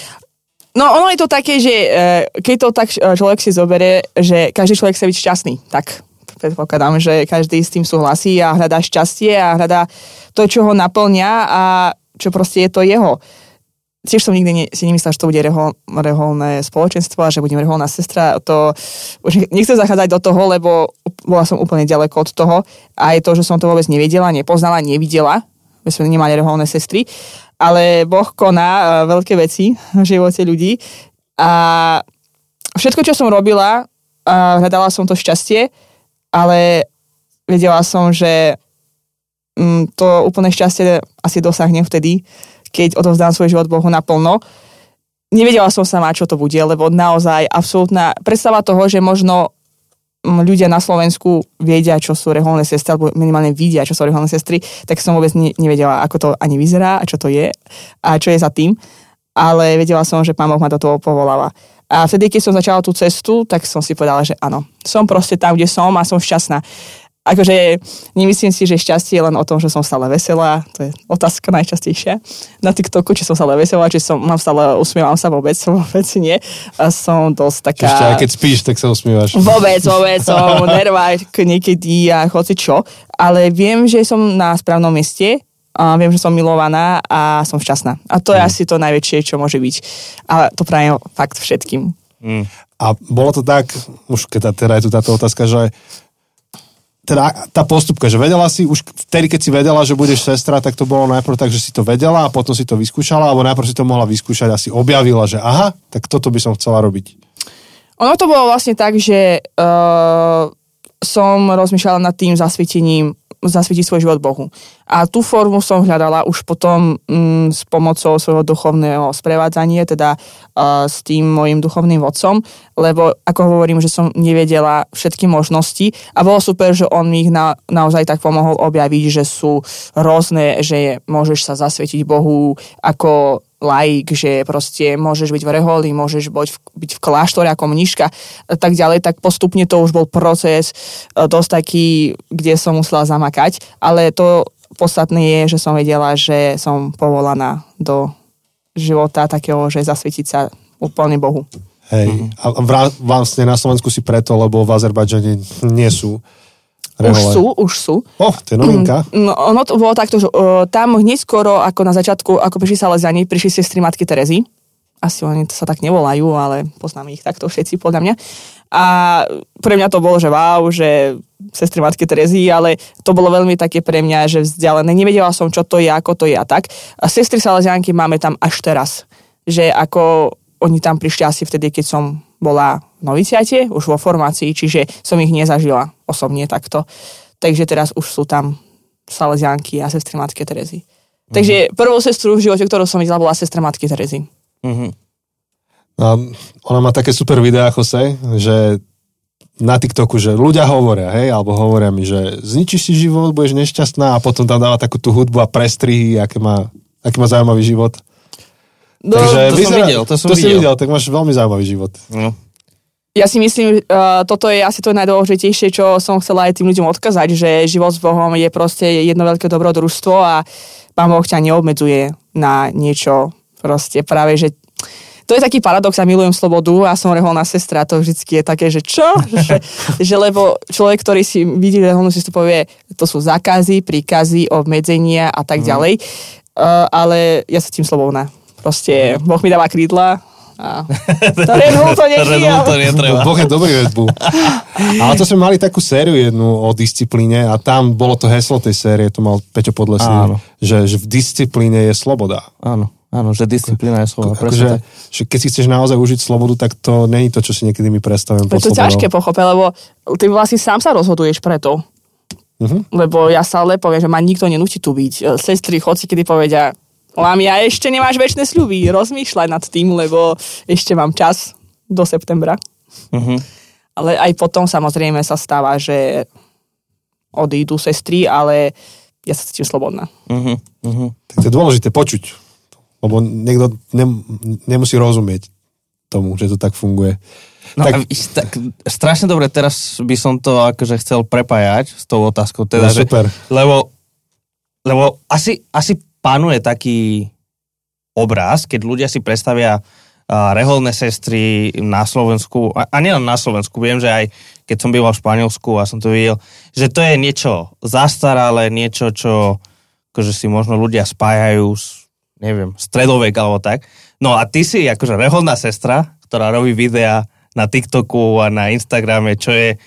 No ono je to také, že eh, keď to tak eh, človek si zoberie, že každý človek chce byť šťastný, tak predpokladám, že každý s tým súhlasí a hľadá šťastie a hľadá to, čo ho naplňa a čo proste je to jeho. Tiež som nikdy ne, si nemyslel, že to bude rehol, reholné spoločenstvo a že budem reholná sestra. To už nechcem zachádzať do toho, lebo bola som úplne ďaleko od toho. A je to, že som to vôbec nevedela, nepoznala, nevidela. My sme nemali reholné sestry. Ale Boh koná eh, veľké veci v živote ľudí. A všetko, čo som robila, hľadala som to šťastie, ale vedela som, že to úplné šťastie asi dosahnem vtedy, keď odovzdám svoj život Bohu naplno. Nevedela som sama, čo to bude, lebo naozaj absolútna predstava toho, že možno mm, ľudia na Slovensku vedia, čo sú reholné sestry, alebo minimálne vidia, čo sú reholné sestry, tak som vôbec ne, nevedela, ako to ani vyzerá a čo to je a čo je za tým. Ale vedela som, že pán Boh ma do toho povoláva. A vtedy, keď som začala tú cestu, tak som si povedala, že áno, som proste tam, kde som a som šťastná akože nemyslím si, že šťastie je len o tom, že som stále veselá, to je otázka najčastejšia na TikToku, či som stále veselá, či som mám stále, usmievam sa vôbec, vôbec nie. A som dosť taká...
Ešte aj keď spíš, tak sa usmievaš.
Vôbec, vôbec, som nervák niekedy a hoci čo, ale viem, že som na správnom mieste, a viem, že som milovaná a som šťastná. A to je mm. asi to najväčšie, čo môže byť. A to prajem fakt všetkým.
Mm. A bolo to tak, už keď teda je tu táto otázka, že teda tá postupka, že vedela si už vtedy, keď si vedela, že budeš sestra, tak to bolo najprv tak, že si to vedela a potom si to vyskúšala, alebo najprv si to mohla vyskúšať a si objavila, že aha, tak toto by som chcela robiť.
Ono to bolo vlastne tak, že uh, som rozmýšľala nad tým zasvietením zasvietiť svoj život Bohu. A tú formu som hľadala už potom mm, s pomocou svojho duchovného sprevádzania, teda uh, s tým mojim duchovným vodcom, lebo ako hovorím, že som nevedela všetky možnosti a bolo super, že on mi ich na, naozaj tak pomohol objaviť, že sú rôzne, že môžeš sa zasvietiť Bohu ako laik, že proste môžeš byť v reholi, môžeš byť v, byť v kláštore ako mniška a tak ďalej, tak postupne to už bol proces e, dosť taký, kde som musela zamakať, ale to podstatné je, že som vedela, že som povolaná do života takého, že zasvietiť sa úplne Bohu.
Hej, mm-hmm. a vlastne na Slovensku si preto, lebo v Azerbajdžane nie sú
Rehole. Už sú, už sú.
Oh, to je novinka.
No, ono to bolo takto, že uh, tam hneď skoro, ako na začiatku, ako prišli Salesiani, prišli sestry Matky Terezy. Asi oni sa tak nevolajú, ale poznáme ich takto všetci, podľa mňa. A pre mňa to bolo, že wow, že sestry Matky Terezy, ale to bolo veľmi také pre mňa, že vzdialené. Nevedela som, čo to je, ako to je a tak. A sestry Salesianky máme tam až teraz. Že ako oni tam prišli asi vtedy, keď som bola v noviciate, už vo formácii, čiže som ich nezažila osobne takto. Takže teraz už sú tam Salesianky a sestry Matky Terezy. Uh-huh. Takže prvou sestru v živote, ktorú som videla, bola sestra Matky Terezy. Uh-huh.
A ona má také super videá, Jose, že na TikToku, že ľudia hovoria, hej, alebo hovoria mi, že zničíš si život, budeš nešťastná a potom tam dáva takú tú hudbu a prestrihy, aké má, aký má zaujímavý život.
No, Takže to vyzerá, som videl, to som
to
videl.
videl, tak máš veľmi zaujímavý život. No.
Ja si myslím, uh, toto je asi to najdôležitejšie, čo som chcela aj tým ľuďom odkazať, že život s Bohom je proste jedno veľké dobrodružstvo a Pán Boh ťa neobmedzuje na niečo proste práve, že to je taký paradox, ja milujem slobodu a som reholná sestra, to vždycky je také, že čo? že, že lebo človek, ktorý si vidí reholnú sestru, povie, to sú zákazy, príkazy, obmedzenia a tak mhm. ďalej. Uh, ale ja sa tým slobodná. Proste Boh mi dáva krídla a to Red Bull to nežije.
to netreba.
Boh je dobrý Red Bull. Ale to sme mali takú sériu jednu o disciplíne a tam bolo to heslo tej série, to mal Peťo Podlesný, že, že v disciplíne je sloboda.
Áno. Áno, že disciplína je sloboda.
Ako, že, že keď si chceš naozaj užiť slobodu, tak to není to, čo si niekedy mi predstavujem.
Je to ťažké pochopiť, lebo ty vlastne sám sa rozhoduješ preto. Uh-huh. Lebo ja stále poviem, že ma nikto nenúti tu byť. Sestry, chodci, kedy povedia, Lamia, ešte nemáš väčšie sľuby, rozmýšľaj nad tým, lebo ešte mám čas do septembra. Uh-huh. Ale aj potom samozrejme sa stáva, že odídu sestry, ale ja sa cítim slobodná. Uh-huh.
Uh-huh. Tak to je dôležité počuť, lebo niekto ne, nemusí rozumieť tomu, že to tak funguje.
No tak, tak, strašne dobre, teraz by som to akože chcel prepájať s tou otázkou. Teda, no, super. Že, lebo, lebo asi, asi panuje taký obraz, keď ľudia si predstavia reholné sestry na Slovensku, a, nielen na Slovensku, viem, že aj keď som býval v Španielsku a som to videl, že to je niečo zastaralé, niečo, čo akože si možno ľudia spájajú s, neviem, stredovek alebo tak. No a ty si akože reholná sestra, ktorá robí videá na TikToku a na Instagrame, čo je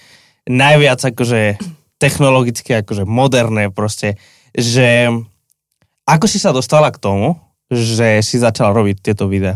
najviac akože technologicky akože moderné proste, že ako si sa dostala k tomu, že si začala robiť tieto videá?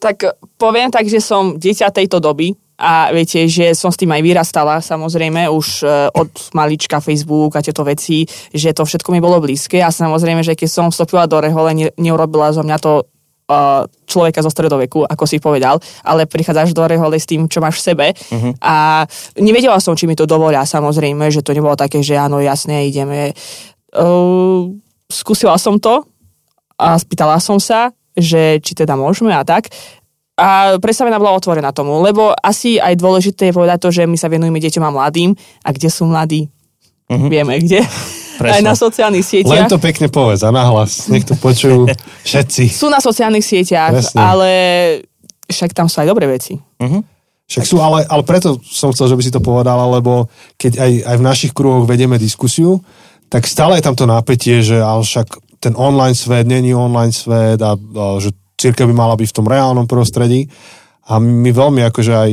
Tak poviem tak, že som dieťa tejto doby a viete, že som s tým aj vyrastala, samozrejme, už e, od malička Facebook a tieto veci, že to všetko mi bolo blízke a samozrejme, že keď som vstúpila do rehole, ne, neurobila zo mňa to uh, človeka zo stredoveku, ako si povedal, ale prichádzaš do rehole s tým, čo máš v sebe. Uh-huh. A nevedela som, či mi to dovolia, samozrejme, že to nebolo také, že áno, jasne, ideme. Uh, skúsila som to a spýtala som sa, že či teda môžeme a tak. A predstavená bola otvorená tomu, lebo asi aj dôležité je povedať to, že my sa venujeme deťom a mladým. A kde sú mladí? Uh-huh. Vieme kde. Presne. Aj na sociálnych sieťach.
Len to pekne povedz a nahlas. Nech to počujú všetci.
Sú na sociálnych sieťach, Presne. ale však tam sú aj dobré veci. Uh-huh.
Však sú, ale, ale preto som chcel, že by si to povedala, lebo keď aj, aj v našich kruhoch vedieme diskusiu, tak stále je tam to napätie, že ale však ten online svet není online svet a, a že církev by mala byť v tom reálnom prostredí. A my veľmi akože aj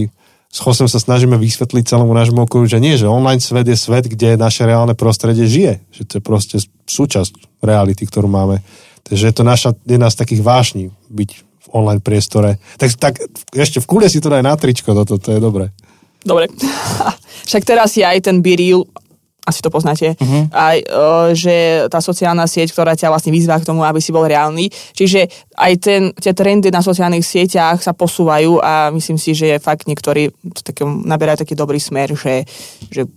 s Chosem sa snažíme vysvetliť celému nášmu okolu, že nie, že online svet je svet, kde naše reálne prostredie žije. Že to je proste súčasť reality, ktorú máme. Takže je to naša, jedna z takých vášní byť v online priestore. Tak, tak ešte v kúle si to daj na tričko, toto, to je dobre.
Dobre. Však teraz je aj ten biril asi to poznáte, uh-huh. aj, uh, že tá sociálna sieť, ktorá ťa vlastne vyzvá k tomu, aby si bol reálny. Čiže aj ten, tie trendy na sociálnych sieťach sa posúvajú a myslím si, že fakt niektorí taký, naberajú taký dobrý smer, že, že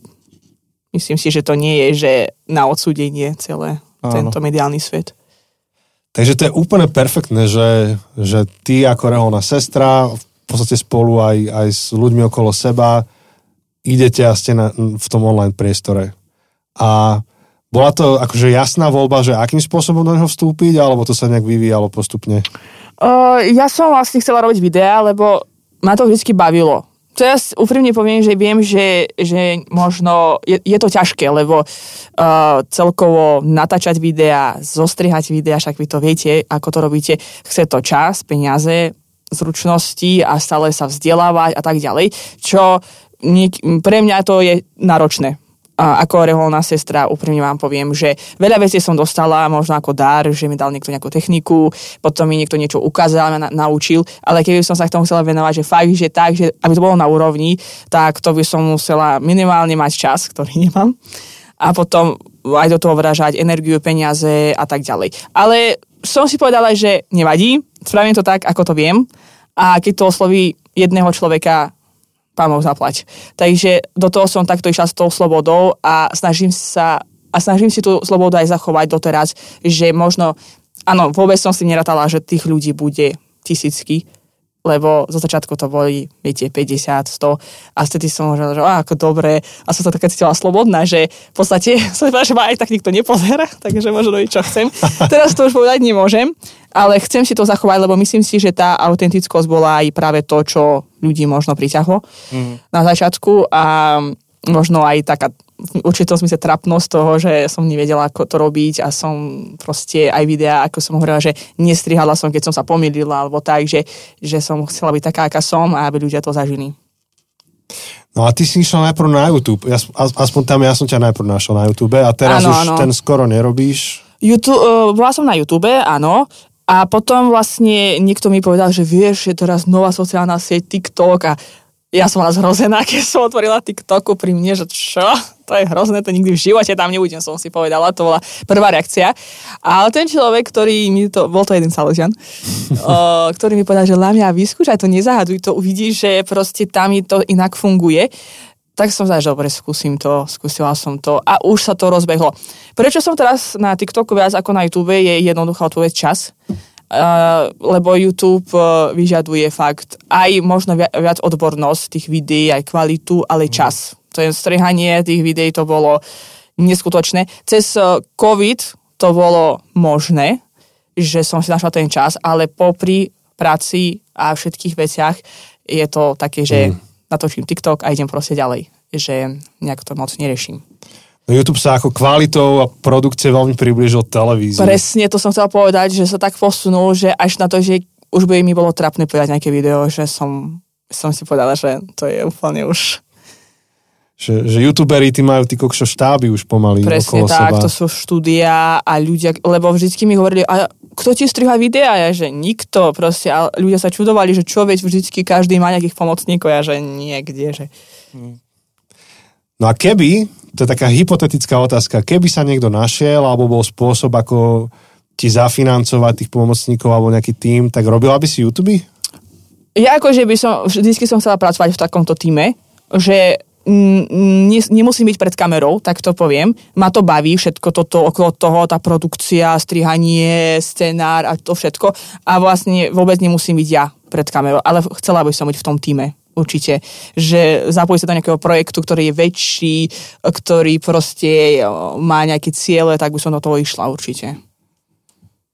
myslím si, že to nie je, že na odsúdenie celé Áno. tento mediálny svet.
Takže to je úplne perfektné, že, že ty ako reholná sestra v podstate spolu aj, aj s ľuďmi okolo seba idete a ste na, v tom online priestore. A bola to akože jasná voľba, že akým spôsobom do neho vstúpiť, alebo to sa nejak vyvíjalo postupne?
Uh, ja som vlastne chcela robiť videá, lebo ma to vždy bavilo. Teraz úprimne poviem, že viem, že, že možno je, je to ťažké, lebo uh, celkovo natáčať videá, zostrihať videá, však vy to viete, ako to robíte, chce to čas, peniaze, zručnosti a stále sa vzdelávať a tak ďalej, čo pre mňa to je náročné. A ako reholná sestra úprimne vám poviem, že veľa vecí som dostala možno ako dar, že mi dal niekto nejakú techniku, potom mi niekto niečo ukázal, na, naučil, ale keby som sa k tomu chcela venovať, že fakt, že tak, že aby to bolo na úrovni, tak to by som musela minimálne mať čas, ktorý nemám. A potom aj do toho vražať energiu, peniaze a tak ďalej. Ale som si povedala, že nevadí, spravím to tak, ako to viem a keď to osloví jedného človeka, pán Boh zaplať. Takže do toho som takto išla s tou slobodou a snažím sa a snažím si tú slobodu aj zachovať doteraz, že možno, áno, vôbec som si nerátala, že tých ľudí bude tisícky, lebo zo začiatku to boli, viete, 50, 100 a vtedy som hovorila, že á, ako dobre a som sa taká cítila slobodná, že v podstate som že ma aj tak nikto nepozera, takže možno robiť, čo chcem. Teraz to už povedať nemôžem, ale chcem si to zachovať, lebo myslím si, že tá autentickosť bola aj práve to, čo ľudí možno priťahlo mm. na začiatku a možno aj taká určitom smysle trapnosť toho, že som nevedela, ako to robiť a som proste aj videa, ako som hovorila, že nestrihala som, keď som sa pomýlila, alebo tak, že, že som chcela byť taká, aká som a aby ľudia to zažili.
No a ty si išla najprv na YouTube. Ja, aspoň tam ja som ťa najprv našiel na YouTube a teraz ano, už ano. ten skoro nerobíš.
YouTube, uh, bola som na YouTube, áno. A potom vlastne niekto mi povedal, že vieš, že teraz nová sociálna sieť TikTok a ja som vás zhrozená, keď som otvorila TikToku pri mne, že čo? To je hrozné, to nikdy v živote tam nebudem, som si povedala. To bola prvá reakcia. Ale ten človek, ktorý mi to, bol to jeden Salesian, ktorý mi povedal, že Lamia, vyskúšaj to, nezahaduj to, uvidíš, že proste tam to inak funguje. Tak som že dobre, skúsim to, skúsila som to a už sa to rozbehlo. Prečo som teraz na TikToku viac ako na YouTube, je jednoduchá odpoveď čas Uh, lebo YouTube uh, vyžaduje fakt aj možno viac, viac odbornosť tých videí, aj kvalitu, ale mhm. čas. To je strihanie tých videí, to bolo neskutočné. Cez uh, COVID to bolo možné, že som si našla ten čas, ale popri práci a všetkých veciach je to také, že mm. natočím TikTok a idem proste ďalej. Že nejak to moc neriešim.
YouTube sa ako kvalitou a produkcie veľmi približil televízii.
Presne, to som chcela povedať, že sa tak posunul, že až na to, že už by mi bolo trapné povedať nejaké video, že som, som si povedala, že to je úplne už...
Že, že youtuberi, tí majú tí kokšo štáby už pomaly
Presne
okolo
tak,
seba.
to sú štúdia a ľudia, lebo vždycky mi hovorili, a kto ti striha videa? Ja, že nikto proste, a ľudia sa čudovali, že čo veď vždycky každý má nejakých pomocníkov, ja, že niekde, že...
No a keby to je taká hypotetická otázka. Keby sa niekto našiel, alebo bol spôsob, ako ti zafinancovať tých pomocníkov alebo nejaký tím, tak robila by si YouTube?
Ja akože by som, vždycky som chcela pracovať v takomto týme, že ne, nemusím byť pred kamerou, tak to poviem. Ma to baví, všetko toto okolo toho, tá produkcia, strihanie, scenár a to všetko. A vlastne vôbec nemusím byť ja pred kamerou, ale chcela by som byť v tom týme určite, že zapojiť sa do nejakého projektu, ktorý je väčší, ktorý proste má nejaké ciele, tak by som do toho išla určite.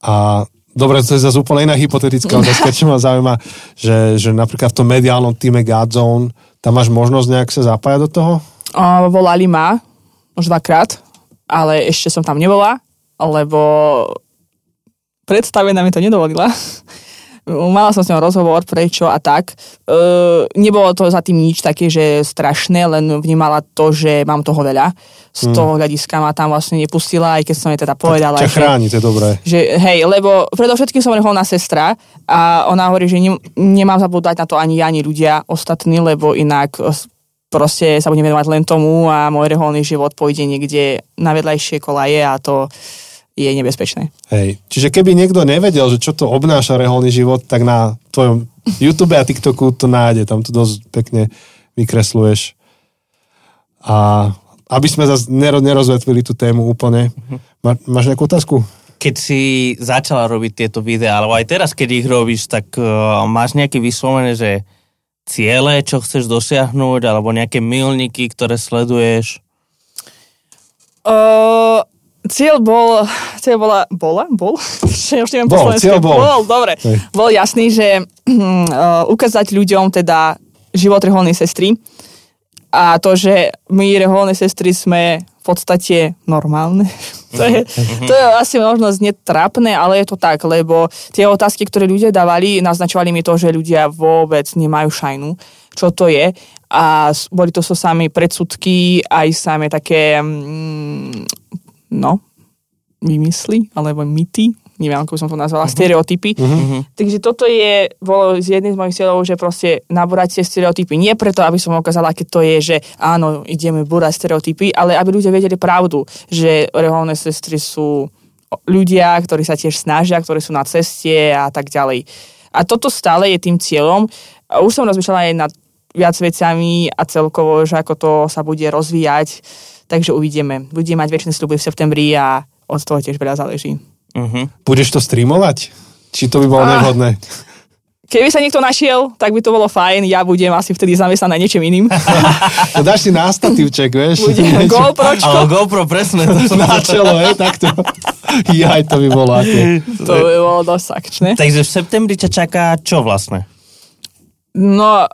A dobre, to je zase úplne iná hypotetická otázka, čo ma zaujíma, že, že napríklad v tom mediálnom týme Godzone, tam máš možnosť nejak sa zapájať do toho?
O, volali ma už dvakrát, ale ešte som tam nebola, lebo predstavená mi to nedovolila. Mala som s ňou rozhovor, prečo a tak. E, nebolo to za tým nič také, že strašné, len vnímala to, že mám toho veľa. Z hmm. toho hľadiska ma tam vlastne nepustila, aj keď som jej teda povedala.
Tak ťa chráni, to je dobré.
Že, hej, lebo predovšetkým som reholná sestra a ona hovorí, že ne, nemám zabúdať na to ani ja, ani ľudia ostatní, lebo inak proste sa budem venovať len tomu a môj reholný život pôjde niekde na vedľajšie kolaje a to je nebezpečné.
Hej, čiže keby niekto nevedel, že čo to obnáša reholný život, tak na tvojom YouTube a TikToku to nájde, tam to dosť pekne vykresluješ. A aby sme zase nerozvetvili tú tému úplne, Má, máš nejakú otázku?
Keď si začala robiť tieto videá, alebo aj teraz, keď ich robíš, tak uh, máš nejaké vyslovené, že ciele, čo chceš dosiahnuť, alebo nejaké milníky, ktoré sleduješ?
Uh, cieľ bol, cieľ bola, bola, bol? už neviem
bol, cieľ bol.
bol, dobre. Hej. Bol jasný, že uh, ukázať ľuďom teda život reholnej sestry a to, že my reholné sestry sme v podstate normálne. to, je, to je asi možno trápne, ale je to tak, lebo tie otázky, ktoré ľudia dávali, naznačovali mi to, že ľudia vôbec nemajú šajnu, čo to je. A boli to so sami predsudky, aj same také mm, no, vymysly, alebo mity, neviem, ako som to nazvala, uh-huh. stereotypy. Uh-huh. Takže toto je, bolo z jedným z mojich cieľov, že proste naborať tie stereotypy. Nie preto, aby som ukázala, keď to je, že áno, ideme burať stereotypy, ale aby ľudia vedeli pravdu, že reholné sestry sú ľudia, ktorí sa tiež snažia, ktorí sú na ceste a tak ďalej. A toto stále je tým cieľom. Už som rozmýšľala aj nad viac vecami a celkovo, že ako to sa bude rozvíjať Takže uvidíme. Budeme mať väčšie sluby v septembri a od toho tiež veľa záleží.
Uh-huh. Budeš to streamovať? Či to by bolo ah. nevhodné?
Keby sa niekto našiel, tak by to bolo fajn. Ja budem asi vtedy zamestnaný na niečím iným.
to dáš si nástatívček, vieš?
Budem GoPročko.
Ale GoPro, presne. To
na čelo, hej, takto. Jaj, to by bolo aké.
To by bolo dosť akčné.
Takže v septembri ťa čaká čo vlastne?
No,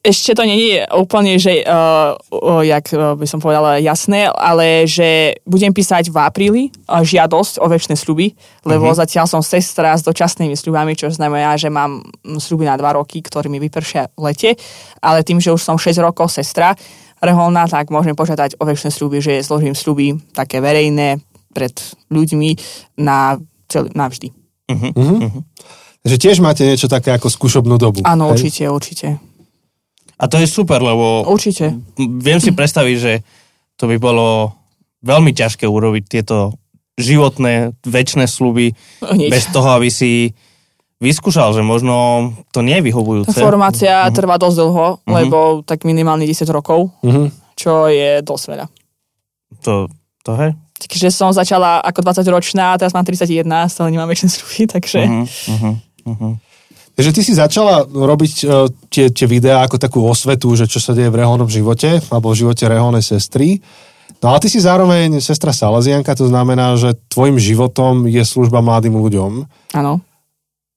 ešte to není úplne, že uh, uh, jak uh, by som povedala jasné, ale že budem písať v apríli uh, žiadosť o väčšie sľuby, lebo uh-huh. zatiaľ som sestra s dočasnými sľubami, čo znamená, že mám sľuby na dva roky, ktorý mi vypršia v lete, ale tým, že už som 6 rokov sestra reholná, tak môžem požiadať o väčšie sľuby, že zložím sľuby také verejné pred ľuďmi na cel, navždy. Uh-huh.
Uh-huh. Takže tiež máte niečo také ako skúšobnú dobu.
Áno, určite, určite.
A to je super, lebo...
Určite.
Viem si predstaviť, že to by bolo veľmi ťažké urobiť tieto životné, väčšie sluby Nič. bez toho, aby si vyskúšal, že možno to nie je vyhovujúce.
Formácia uh-huh. trvá dosť dlho, uh-huh. lebo tak minimálne 10 rokov, uh-huh. čo je dosť veľa.
To, to je?
Takže som začala ako 20-ročná, teraz mám 31, stále nemám väčšie sluby, takže... Uh-huh. Uh-huh.
Uh-huh. Takže ty si začala robiť uh, tie, tie videá ako takú osvetu, že čo sa deje v reholnom živote, alebo v živote reholnej sestry. No ale ty si zároveň sestra Salazianka, to znamená, že tvojim životom je služba mladým ľuďom.
Áno.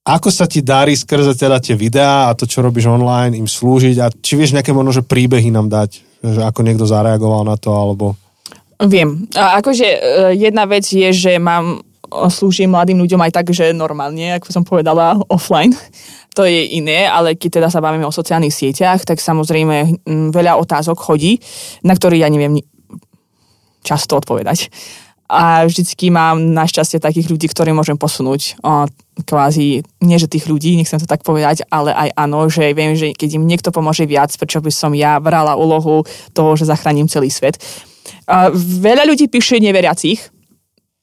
Ako sa ti darí skrze teda tie videá a to, čo robíš online, im slúžiť a či vieš nejaké možno, že príbehy nám dať, že ako niekto zareagoval na to, alebo...
Viem. A akože e, jedna vec je, že mám slúžim mladým ľuďom aj tak, že normálne, ako som povedala, offline. To je iné, ale keď teda sa bavíme o sociálnych sieťach, tak samozrejme veľa otázok chodí, na ktoré ja neviem často odpovedať. A vždycky mám našťastie takých ľudí, ktorí môžem posunúť o, kvázi, nie že tých ľudí, nechcem to tak povedať, ale aj áno, že viem, že keď im niekto pomôže viac, prečo by som ja brala úlohu toho, že zachránim celý svet. Veľa ľudí píše neveriacich,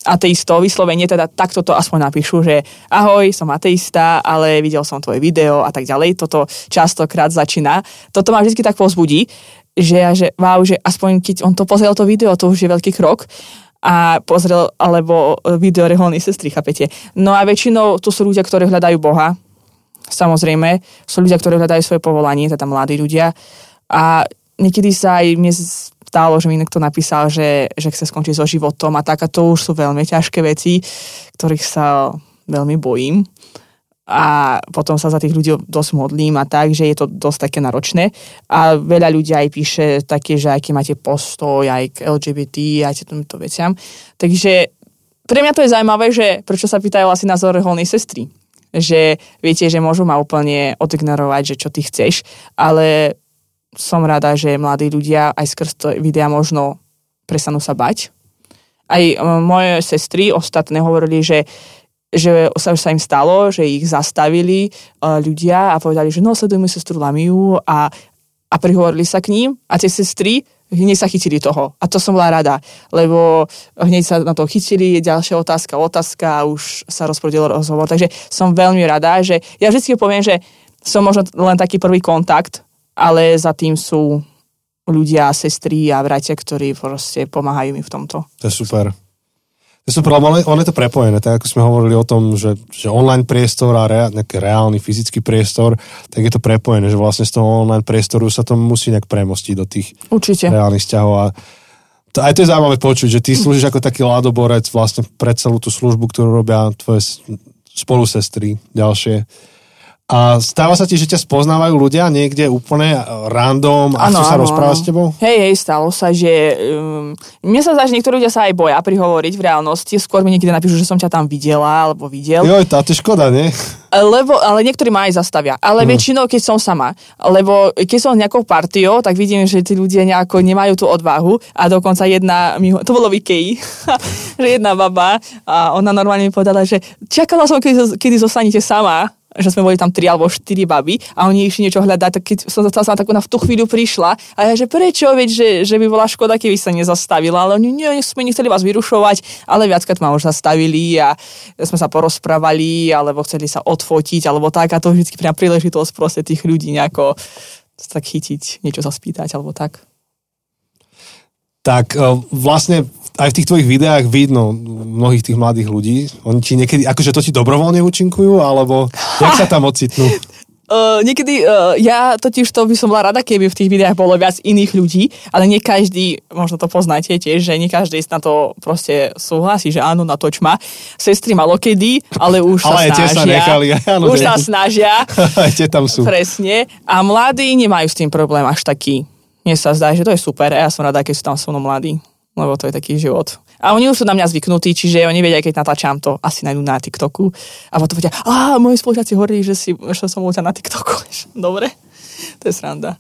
ateistov, vyslovene teda takto to aspoň napíšu, že ahoj, som ateista, ale videl som tvoje video a tak ďalej. Toto častokrát začína. Toto ma vždy tak pozbudí, že, že wow, že aspoň keď on to pozrel to video, to už je veľký krok a pozrel, alebo video reholnej sestry, chápete. No a väčšinou to sú ľudia, ktorí hľadajú Boha, samozrejme. Sú ľudia, ktorí hľadajú svoje povolanie, teda mladí ľudia. A niekedy sa aj mne stalo, že mi niekto napísal, že, že chce skončiť so životom a tak a to už sú veľmi ťažké veci, ktorých sa veľmi bojím a potom sa za tých ľudí dosť modlím a tak, že je to dosť také náročné. A veľa ľudí aj píše také, že aký máte postoj aj k LGBT, aj k týmto veciam. Takže pre mňa to je zaujímavé, že prečo sa pýtajú asi názor reholnej sestry. Že viete, že môžu ma úplne odignorovať, že čo ty chceš, ale som rada, že mladí ľudia aj skrz to videa možno prestanú sa bať. Aj e, moje sestry ostatné hovorili, že že sa, sa im stalo, že ich zastavili uh, ľudia a povedali, že no, sledujeme sestru Lamiu a, a prihovorili sa k ním a tie sestry hneď sa chytili toho. A to som bola rada, lebo hneď sa na to chytili, ďalšia otázka, otázka a už sa rozprudil rozhovor. Takže som veľmi rada, že ja vždy poviem, že som možno len taký prvý kontakt ale za tým sú ľudia, sestry a bratia, ktorí proste pomáhajú mi v tomto.
To je super. To je super, lebo on je to prepojené, tak ako sme hovorili o tom, že, že online priestor a rea, nejaký reálny fyzický priestor, tak je to prepojené, že vlastne z toho online priestoru sa to musí nejak premostiť do tých
Určite.
reálnych vzťahov a to, aj to je zaujímavé počuť, že ty slúžiš ako taký ladoborec vlastne pre celú tú službu, ktorú robia tvoje spolusestry ďalšie. A stáva sa ti, že ťa spoznávajú ľudia niekde úplne random a chcú sa ano, rozprávať ano. s tebou?
Hej, hej, stalo sa, že um, mne sa zdá, že niektorí ľudia sa aj boja prihovoriť v reálnosti. Skôr mi niekedy napíšu, že som ťa tam videla alebo videl.
Jo, tá, to je škoda, nie?
Lebo, ale niektorí ma aj zastavia. Ale hmm. väčšinou, keď som sama. Lebo keď som nejakou partiou, tak vidím, že tí ľudia nejako nemajú tú odvahu. A dokonca jedna, to bolo v Ikei, že jedna baba a ona normálne mi povedala, že čakala som, kedy, kedy zostanete sama že sme boli tam tri alebo štyri baby a oni išli niečo hľadať, tak keď som sa tak ona v tú chvíľu prišla a ja, že prečo, veď, že, že by bola škoda, keby sa nezastavila, ale oni, nie, sme nechceli vás vyrušovať, ale viackrát ma už zastavili a sme sa porozprávali, alebo chceli sa odfotiť, alebo tak a to vždy priam príležitosť proste tých ľudí nejako tak chytiť, niečo sa spýtať, alebo tak.
Tak e, vlastne aj v tých tvojich videách vidno mnohých tých mladých ľudí. Oni ti niekedy, akože to ti dobrovoľne účinkujú, alebo jak sa tam ocitnú?
Uh, niekedy, uh, ja totiž to by som bola rada, keby v tých videách bolo viac iných ľudí, ale nie každý, možno to poznáte tiež, že nie každý na to proste súhlasí, že áno, natoč ma. Sestry malo kedy, ale už ale sa snažia. Sa nechali, áno, už sa snažia.
aj tie tam sú.
Presne. A mladí nemajú s tým problém až taký. Mne sa zdá, že to je super a ja som rada, keď sú tam so mnou mladí lebo to je taký život. A oni už sú na mňa zvyknutí, čiže oni vedia, keď natáčam to, asi nájdú na TikToku. A potom povedia, a moji spolužiaci hovorili, že, si, že som bol na TikToku. Dobre, to je sranda.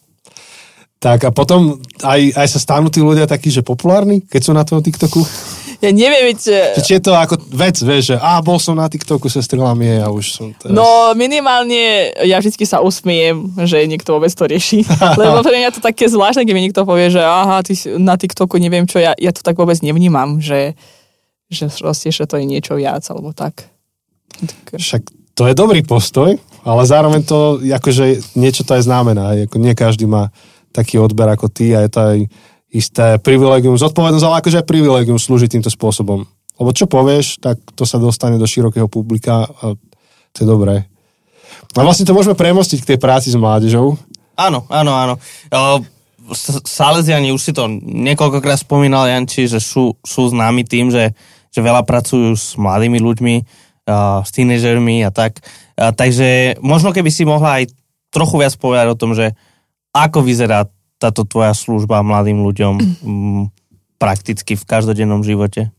Tak a potom aj, aj sa stanú tí ľudia takí, že populárni, keď sú na tom TikToku?
Ja neviem, veď...
Či, je to ako vec, vieš, že a bol som na TikToku, se strelám je a už som teraz...
No minimálne ja vždy sa usmiem, že niekto vôbec to rieši. Lebo pre mňa to také zvláštne, keď mi niekto povie, že aha, ty na TikToku neviem čo, ja, ja to tak vôbec nevnímam, že, že proste, že to je niečo viac, alebo tak.
Však to je dobrý postoj, ale zároveň to akože niečo to aj znamená. Ako nie každý má taký odber ako ty a je to aj isté privilegium, zodpovednosť, ale akože aj privilegium slúžiť týmto spôsobom. Lebo čo povieš, tak to sa dostane do širokého publika a to je dobré. A vlastne to môžeme premostiť k tej práci s mládežou.
Áno, áno, áno. Salesiani už si to niekoľkokrát spomínal, Janči, že sú, sú známi tým, že, že veľa pracujú s mladými ľuďmi, uh, s tínežermi a tak. Uh, takže možno keby si mohla aj trochu viac povedať o tom, že ako vyzerá táto tvoja služba mladým ľuďom m, prakticky v každodennom živote?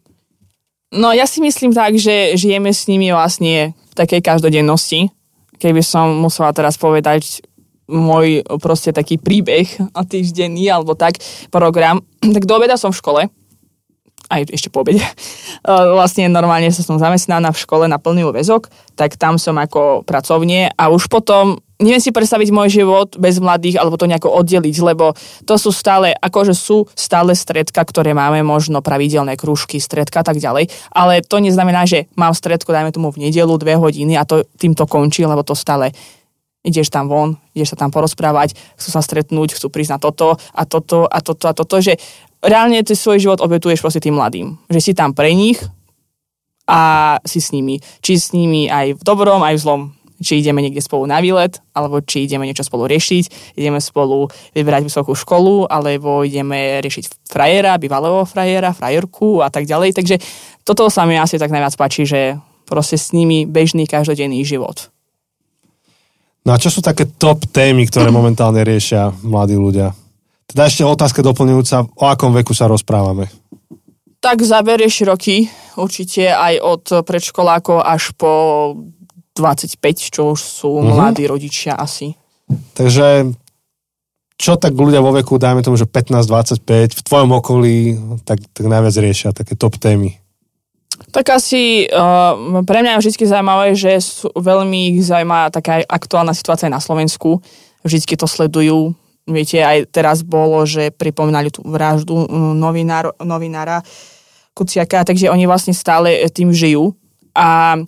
No ja si myslím tak, že žijeme s nimi vlastne v takej každodennosti. Keby som musela teraz povedať môj proste taký príbeh a týždenný alebo tak program, tak do obeda som v škole, aj ešte po obede. Vlastne normálne sa som zamestnaná v škole na plný väzok, tak tam som ako pracovne a už potom neviem si predstaviť môj život bez mladých alebo to nejako oddeliť, lebo to sú stále, akože sú stále stredka, ktoré máme, možno pravidelné krúžky, stredka a tak ďalej, ale to neznamená, že mám stredko, dajme tomu v nedelu, dve hodiny a to týmto končí, lebo to stále ideš tam von, ideš sa tam porozprávať, chcú sa stretnúť, chcú prísť na toto a toto a toto a toto, že reálne ty svoj život obetuješ proste tým mladým. Že si tam pre nich a si s nimi. Či s nimi aj v dobrom, aj v zlom či ideme niekde spolu na výlet, alebo či ideme niečo spolu riešiť, ideme spolu vybrať vysokú školu, alebo ideme riešiť frajera, bývalého frajera, frajerku a tak ďalej. Takže toto sa mi asi tak najviac páči, že proste s nimi bežný každodenný život.
No a čo sú také top témy, ktoré momentálne riešia mladí ľudia? Teda ešte otázka doplňujúca, o akom veku sa rozprávame?
Tak záber je široký, určite aj od predškolákov až po 25, čo už sú mm-hmm. mladí rodičia asi.
Takže čo tak ľudia vo veku, dajme tomu, že 15-25, v tvojom okolí, tak, tak najviac riešia také top témy?
Tak asi uh, pre mňa je vždy zaujímavé, že sú, veľmi ich zaujíma taká aktuálna situácia na Slovensku. Vždy to sledujú. Viete, aj teraz bolo, že pripomínali tú vraždu novinár, novinára Kuciaka, takže oni vlastne stále tým žijú. A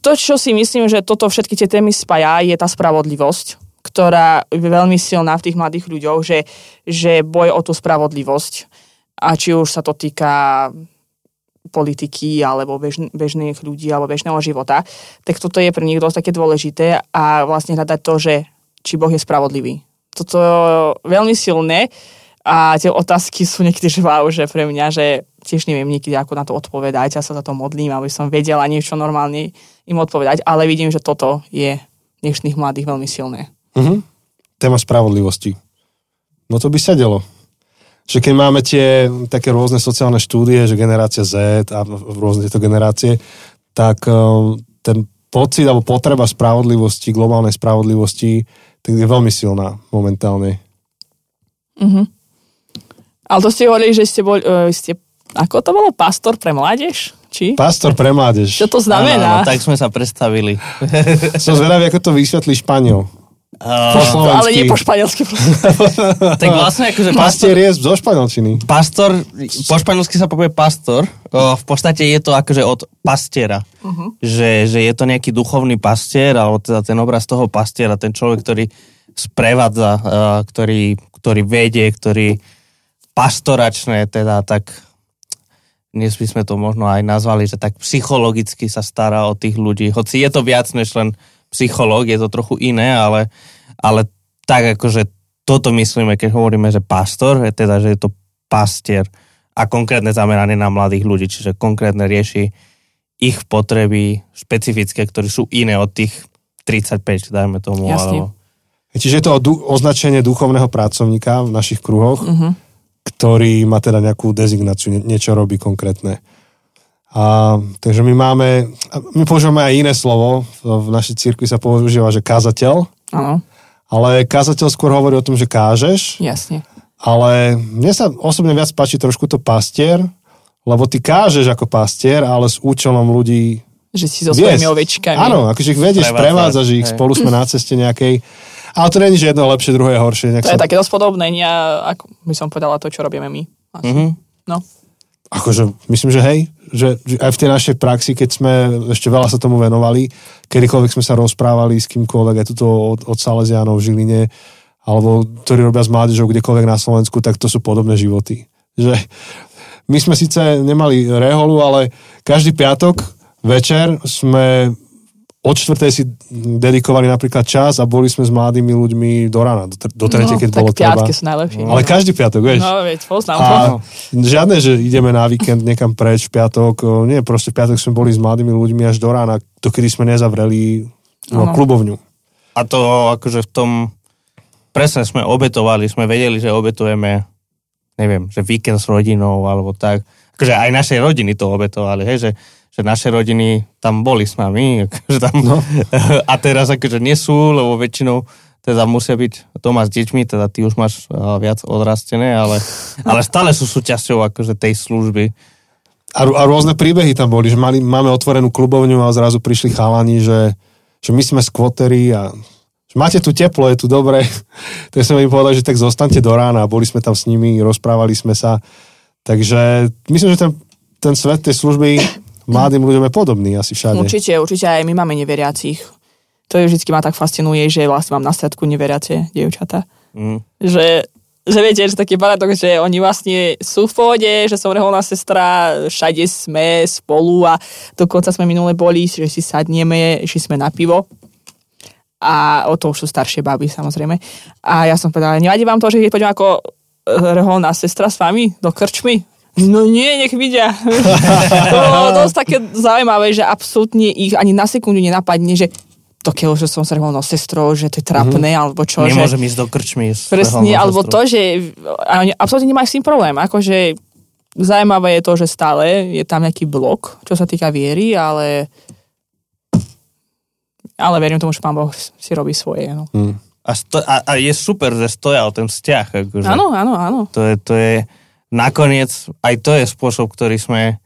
to, čo si myslím, že toto všetky tie témy spája, je tá spravodlivosť, ktorá je veľmi silná v tých mladých ľuďoch, že, že boj o tú spravodlivosť. A či už sa to týka politiky alebo bež, bežných ľudí alebo bežného života, tak toto je pre nich dosť také dôležité a vlastne hľadať to, že či Boh je spravodlivý. Toto veľmi silné a tie otázky sú niekedy že wow, že pre mňa, že tiež neviem niekedy ako na to odpovedať, ja sa za to modlím, aby som vedela niečo normálne im odpovedať, ale vidím, že toto je dnešných mladých veľmi silné.
Uh-huh. Téma spravodlivosti. No to by sa delo. Že keď máme tie také rôzne sociálne štúdie, že generácia Z a rôzne tieto generácie, tak uh, ten pocit alebo potreba spravodlivosti, globálnej spravodlivosti, tak je veľmi silná momentálne.
Uh-huh. Ale to ste hovorili, že ste boli, uh, ste, ako to bolo, pastor pre mládež? Či?
Pastor pre mládež.
Čo to znamená?
Áno, tak sme sa predstavili.
Som zvedavý, ako to vysvetlí Španiel.
Uh,
po
ale nie po španielsky.
tak vlastne akože
pastor... Pastier je zo španielčiny.
Pastor, po španielsky sa povie pastor. O, v podstate je to akože od pastiera. Uh-huh. Že, že je to nejaký duchovný pastier, alebo teda ten obraz toho pastiera, ten človek, ktorý sprevádza, uh, ktorý, ktorý vedie, ktorý pastoračné, teda tak dnes by sme to možno aj nazvali, že tak psychologicky sa stará o tých ľudí. Hoci je to viac než len psychológ, je to trochu iné, ale, ale tak akože toto myslíme, keď hovoríme, že pastor, je teda, že je to pastier a konkrétne zamerané na mladých ľudí, čiže konkrétne rieši ich potreby špecifické, ktoré sú iné od tých 35, dajme tomu.
Jasne. Alebo...
Čiže je to označenie duchovného pracovníka v našich kruhoch. Uh-huh ktorý má teda nejakú dezignáciu, niečo robí konkrétne. A, takže my máme, my používame aj iné slovo, v našej cirkvi sa používa, že kázateľ.
Áno.
Ale kázateľ skôr hovorí o tom, že kážeš.
Jasne.
Ale mne sa osobne viac páči trošku to pastier, lebo ty kážeš ako pastier, ale s účelom ľudí
že si so svojimi ovečkami.
Áno, akože ich vedieš, prevádzaš ich, spolu sme na ceste nejakej ale to není, že jedno lepšie, druhé je horšie.
to je také dosť podobné, nie, ako by som povedala to, čo robíme my. Mm-hmm. No.
Akože, myslím, že hej, že, aj v tej našej praxi, keď sme ešte veľa sa tomu venovali, kedykoľvek sme sa rozprávali s kýmkoľvek, aj tuto od, od Salesianov v Žiline, alebo ktorí robia s mládežou kdekoľvek na Slovensku, tak to sú podobné životy. Že my sme síce nemali reholu, ale každý piatok večer sme od čtvrtej si dedikovali napríklad čas a boli sme s mladými ľuďmi do rána, do, do tretej, no, keď bolo treba.
sú najlepšie.
Ale každý piatok, vieš.
No, veď, poznám
a žiadne, že ideme na víkend niekam preč v piatok. Nie, proste v piatok sme boli s mladými ľuďmi až do rána, dokedy sme nezavreli no, klubovňu.
A to akože v tom presne sme obetovali, sme vedeli, že obetujeme neviem, že víkend s rodinou alebo tak. Akože aj naše rodiny to obetovali, hej, že že naše rodiny tam boli s nami, akože tam, no. a teraz akože nie sú, lebo väčšinou teda musia byť doma s deťmi, teda ty už máš viac odrastené, ale, ale stále sú súčasťou akože tej služby.
A, a rôzne príbehy tam boli, že mali, máme otvorenú klubovňu a zrazu prišli chalani, že, že my sme skvotery a že máte tu teplo, je tu dobre. tak sme im povedali, že tak zostaňte do rána. Boli sme tam s nimi, rozprávali sme sa. Takže myslím, že ten, ten svet tej služby mladým ľuďom je podobný asi všade.
Určite, určite aj my máme neveriacich. To je vždy ma tak fascinuje, že vlastne mám na stredku neveriace dievčata. Mm. Že, že viete, že taký paradox, že oni vlastne sú v pohode, že som reholná sestra, všade sme spolu a dokonca sme minule boli, že si sadneme, že sme na pivo a o to už sú staršie baby samozrejme. A ja som povedala, nevadí vám to, že poďme ako reholná sestra s vami do krčmy? No nie, nech vidia. to bolo dosť také zaujímavé, že absolútne ich ani na sekundu nenapadne, že to keľo, že som s reholnou sestrou, že to je trapné, mm-hmm. alebo čo.
Nemôžem
že,
ísť do krčmy
Presne, alebo sestrou. to, že absolútne nemajú s tým problém. Akože zaujímavé je to, že stále je tam nejaký blok, čo sa týka viery, ale ale verím tomu, že pán Boh si robí svoje. No. Mm.
A, sto, a, a je super, že stoja o ten vzťah.
Akože. Áno, áno, áno.
To je, to je, nakoniec aj to je spôsob, ktorý sme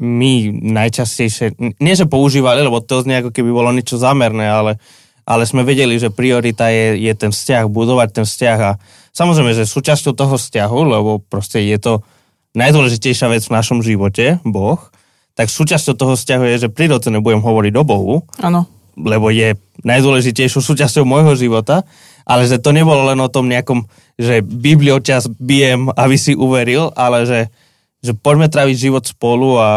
my najčastejšie, nie že používali, lebo to znie ako keby bolo niečo zamerné, ale, ale sme vedeli, že priorita je, je ten vzťah, budovať ten vzťah a samozrejme, že súčasťou toho vzťahu, lebo proste je to najdôležitejšia vec v našom živote, Boh, tak súčasťou toho vzťahu je, že prirodzene budem hovoriť o Bohu,
Áno.
lebo je najdôležitejšou súčasťou môjho života, ale že to nebolo len o tom nejakom že Bibliu čas bijem, aby si uveril, ale že, že poďme tráviť život spolu a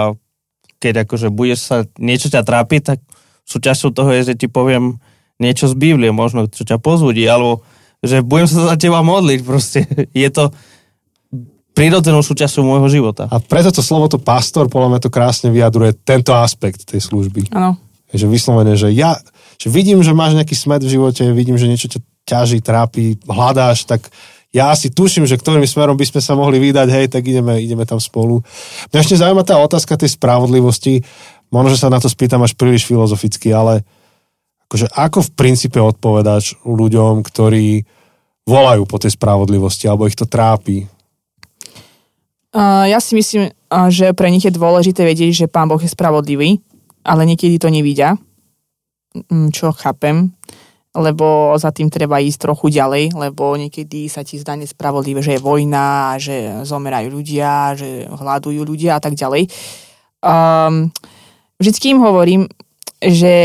keď akože budeš sa, niečo ťa trápiť, tak súčasťou toho je, že ti poviem niečo z Biblie, možno čo ťa pozbudí, alebo že budem sa za teba modliť, proste je to prirodzenou súčasťou môjho života.
A preto to slovo to pastor, podľa mňa to krásne vyjadruje tento aspekt tej služby.
Áno.
Že vyslovene, že ja že vidím, že máš nejaký smet v živote, vidím, že niečo ťa ťaží, trápi, hľadáš, tak ja si tuším, že ktorým smerom by sme sa mohli vydať, hej, tak ideme, ideme tam spolu. Mňa ešte zaujíma tá otázka tej spravodlivosti. Možno, že sa na to spýtam až príliš filozoficky, ale akože ako v princípe odpovedáš ľuďom, ktorí volajú po tej spravodlivosti, alebo ich to trápi?
Ja si myslím, že pre nich je dôležité vedieť, že Pán Boh je spravodlivý, ale niekedy to nevidia, mm, čo chápem lebo za tým treba ísť trochu ďalej, lebo niekedy sa ti zdá nespravodlivé, že je vojna, že zomerajú ľudia, že hľadujú ľudia a tak ďalej. Um, vždycky im hovorím, že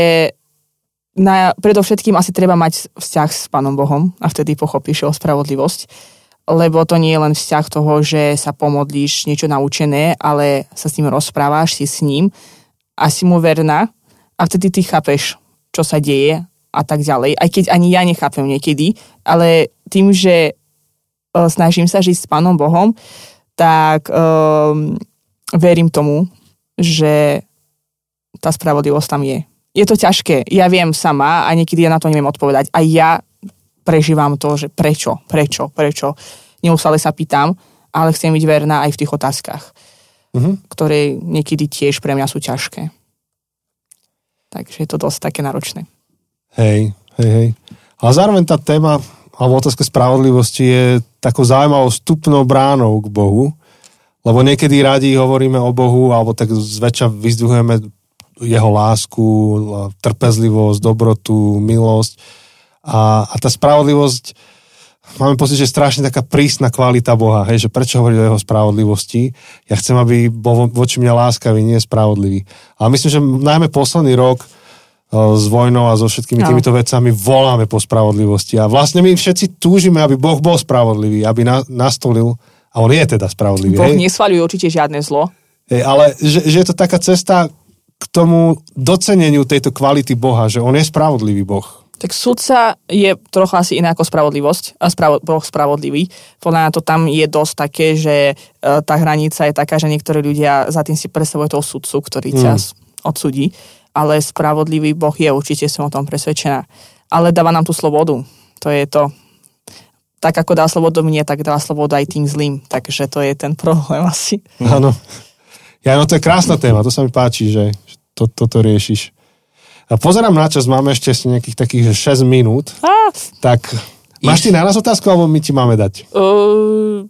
na, predovšetkým asi treba mať vzťah s Pánom Bohom a vtedy pochopíš o spravodlivosť, lebo to nie je len vzťah toho, že sa pomodlíš niečo naučené, ale sa s ním rozprávaš, si s ním a si mu verná a vtedy ty chápeš, čo sa deje a tak ďalej, aj keď ani ja nechápem niekedy, ale tým, že uh, snažím sa žiť s Pánom Bohom, tak um, verím tomu, že tá spravodlivosť tam je. Je to ťažké, ja viem sama a niekedy ja na to neviem odpovedať. A ja prežívam to, že prečo, prečo, prečo. Neustále sa pýtam, ale chcem byť verná aj v tých otázkach, mm-hmm. ktoré niekedy tiež pre mňa sú ťažké. Takže je to dosť také náročné.
Hej, hej, hej. Ale zároveň tá téma, alebo otázka spravodlivosti je takou zaujímavou vstupnou bránou k Bohu, lebo niekedy radi hovoríme o Bohu, alebo tak zväčša vyzdvihujeme jeho lásku, trpezlivosť, dobrotu, milosť. A, a tá spravodlivosť, máme pocit, že je strašne taká prísna kvalita Boha, hej, že prečo hovoriť o jeho spravodlivosti? Ja chcem, aby bol voči mňa láskavý, nie spravodlivý. Ale myslím, že najmä posledný rok s vojnou a so všetkými no. týmito vecami voláme po spravodlivosti. A vlastne my všetci túžime, aby Boh bol spravodlivý, aby na, nastolil, a on je teda spravodlivý.
Boh hej? určite žiadne zlo.
Hej, ale že, že je to taká cesta k tomu doceneniu tejto kvality Boha, že on je spravodlivý Boh.
Tak sudca je trocha asi iná ako spravodlivosť, a spravo, Boh spravodlivý. Podľa mňa to tam je dosť také, že e, tá hranica je taká, že niektorí ľudia za tým si predstavujú toho sudcu, ktorý ťa mm. odsudí ale spravodlivý Boh je, určite som o tom presvedčená. Ale dáva nám tú slobodu. To je to. Tak ako dá slobodu mne, tak dá slobodu aj tým zlým. Takže to je ten problém asi.
Áno. Ja, no to je krásna téma, to sa mi páči, že to, toto riešiš. A pozerám na čas, máme ešte nejakých takých 6 minút.
A.
Tak máš ty na nás otázku, alebo my ti máme dať?
Uh,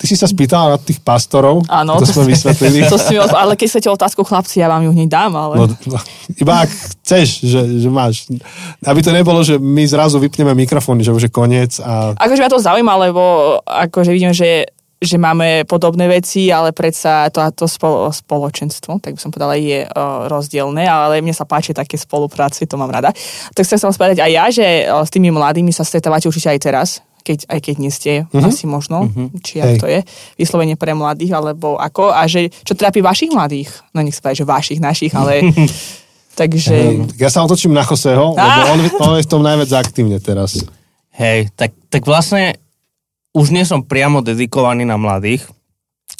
ty si sa spýtala na tých pastorov,
Áno,
to, sme vysvetlili.
To si ale keď chcete otázku chlapci, ja vám ju hneď dám, ale...
No, no, iba ak chceš, že, že máš. Aby to nebolo, že my zrazu vypneme mikrofóny, že už je koniec a
Akože ma to zaujíma, lebo akože vidím, že, že máme podobné veci, ale predsa to, to spolo, spoločenstvo, tak by som povedala, je uh, rozdielne, ale mne sa páči také spolupráce, to mám rada. Tak sa chcem spýtať aj ja, že uh, s tými mladými sa stretávate určite aj teraz, keď, aj keď nie ste, uh-huh. asi možno, uh-huh. či
Hej.
ak to je, vyslovene pre mladých, alebo ako, a že čo trápi vašich mladých, no nech sa povedať, že vašich, našich, ale takže...
ja sa otočím na Joseho, lebo
Á.
on, on je v tom najviac aktívne teraz.
Hej, tak, tak vlastne už nie som priamo dedikovaný na mladých,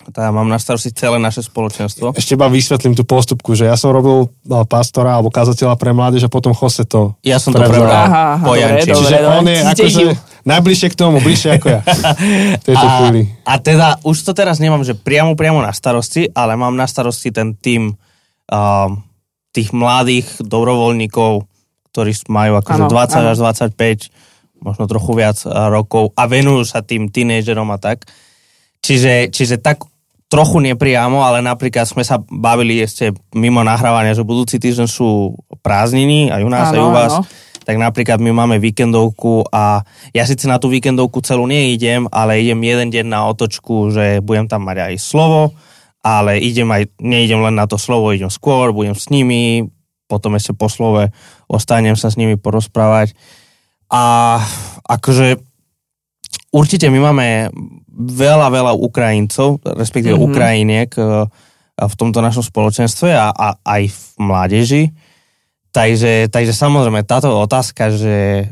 teda mám na starosti celé naše spoločenstvo.
Ešte iba vysvetlím tú postupku, že ja som robil no, pastora alebo kazateľa pre mládež a potom Jose to
Ja som to
prevzal.
Aha, aha, dobre,
Janči.
dobre.
Čiže on je akože najbližšie k tomu, bližšie ako ja. Tejto
a,
chvíli.
a teda už to teraz nemám, že priamo, priamo na starosti, ale mám na starosti ten tým um, tých mladých dobrovoľníkov, ktorí majú akože
Áno,
20
áno.
až 25, možno trochu viac a, rokov a venujú sa tým tínejdžerom a tak. Čiže, čiže tak trochu nepriamo, ale napríklad sme sa bavili ešte mimo nahrávania, že budúci týždeň sú prázdniny aj u nás,
Áno,
aj u vás.
áno.
Tak napríklad my máme víkendovku a ja síce na tú víkendovku celú neidem, ale idem jeden deň na otočku, že budem tam mať aj slovo, ale idem aj, neidem len na to slovo, idem skôr, budem s nimi, potom ešte po slove ostanem sa s nimi porozprávať. A akože určite my máme veľa, veľa Ukrajincov, respektíve
Mhm.
mm-hmm. Ukrajiniek eh, v tomto našom spoločenstve a, a aj v mládeži. Takže, takže samozrejme táto otázka, že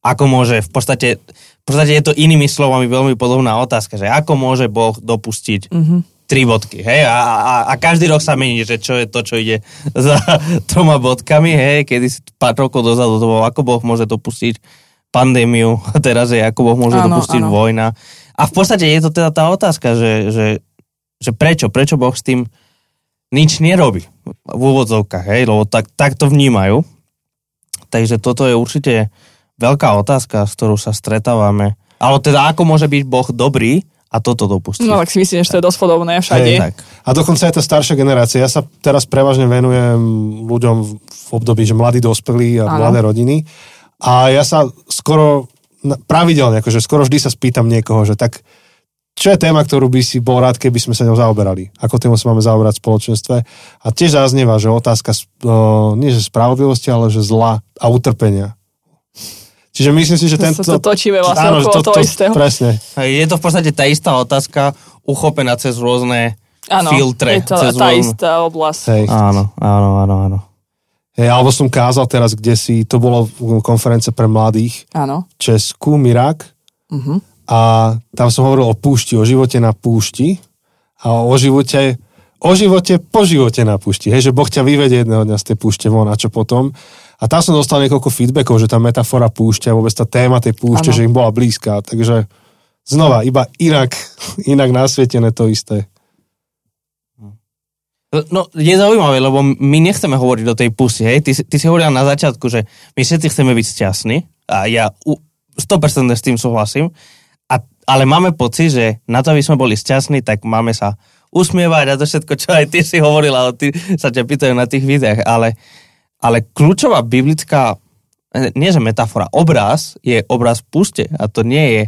ako môže, v podstate, v podstate je to inými slovami veľmi podobná otázka, že ako môže Boh dopustiť
Mhm.
tri bodky, hej, a, a, a každý rok sa mení, že čo je to, čo ide za troma bodkami, hej, kedy si pár rokov dozadu to bolo, ako Boh môže dopustiť pandémiu, a teraz je, ako Boh môže
Áno,
dopustiť
áno.
vojna. A v podstate je to teda tá otázka, že, že, že prečo, prečo Boh s tým nič nerobí v úvodzovkách, hej, lebo tak, tak to vnímajú. Takže toto je určite veľká otázka, s ktorou sa stretávame. Ale teda ako môže byť Boh dobrý a toto dopustí.
No tak si myslím, že to je dosť podobné všade.
Hej.
tak.
A dokonca aj tá staršia generácia. Ja sa teraz prevažne venujem ľuďom v období, že mladí dospelí a
Áno.
mladé rodiny. A ja sa skoro pravidelne, akože skoro vždy sa spýtam niekoho, že tak čo je téma, ktorú by si bol rád, keby sme sa ňou zaoberali? Ako tému sa máme zaoberať v spoločenstve? A tiež zaznieva, že otázka o, nie že spravodlivosti, ale že zla a utrpenia. Čiže myslím si, že
To
tento...
to točíme vlastne
Áno,
okolo
to-
toho
to-
istého.
Presne.
Je to v podstate tá istá otázka, uchopená cez rôzne
Áno,
filtre.
je to
cez
tá
rôzne...
istá oblasť.
Hej.
Áno, áno, áno, áno.
Hej, alebo som kázal teraz, kde si, to bolo konference pre mladých,
Áno.
Česku, Mirak.
Mhm.
A tam som hovoril o púšti, o živote na púšti a o živote, o živote po živote na púšti. Hej, že Boh ťa vyvedie jedného dňa z tej púšte von a čo potom. A tam som dostal niekoľko feedbackov, že tá metafora púšťa, vôbec tá téma tej púšte,
Áno.
že im bola blízka. Takže znova, iba inak, inak nasvietené to isté.
No, je zaujímavé, lebo my nechceme hovoriť o tej pusy, hej? Ty, ty si hovorila na začiatku, že my všetci chceme byť šťastní a ja u- 100% s tým súhlasím, a, ale máme pocit, že na to, aby sme boli šťastní, tak máme sa usmievať a to všetko, čo aj ty si hovorila, ale ty sa ťa pýtajú na tých videách, ale, ale kľúčová biblická, eh, nie že metafora, obraz je obraz puste a to nie je,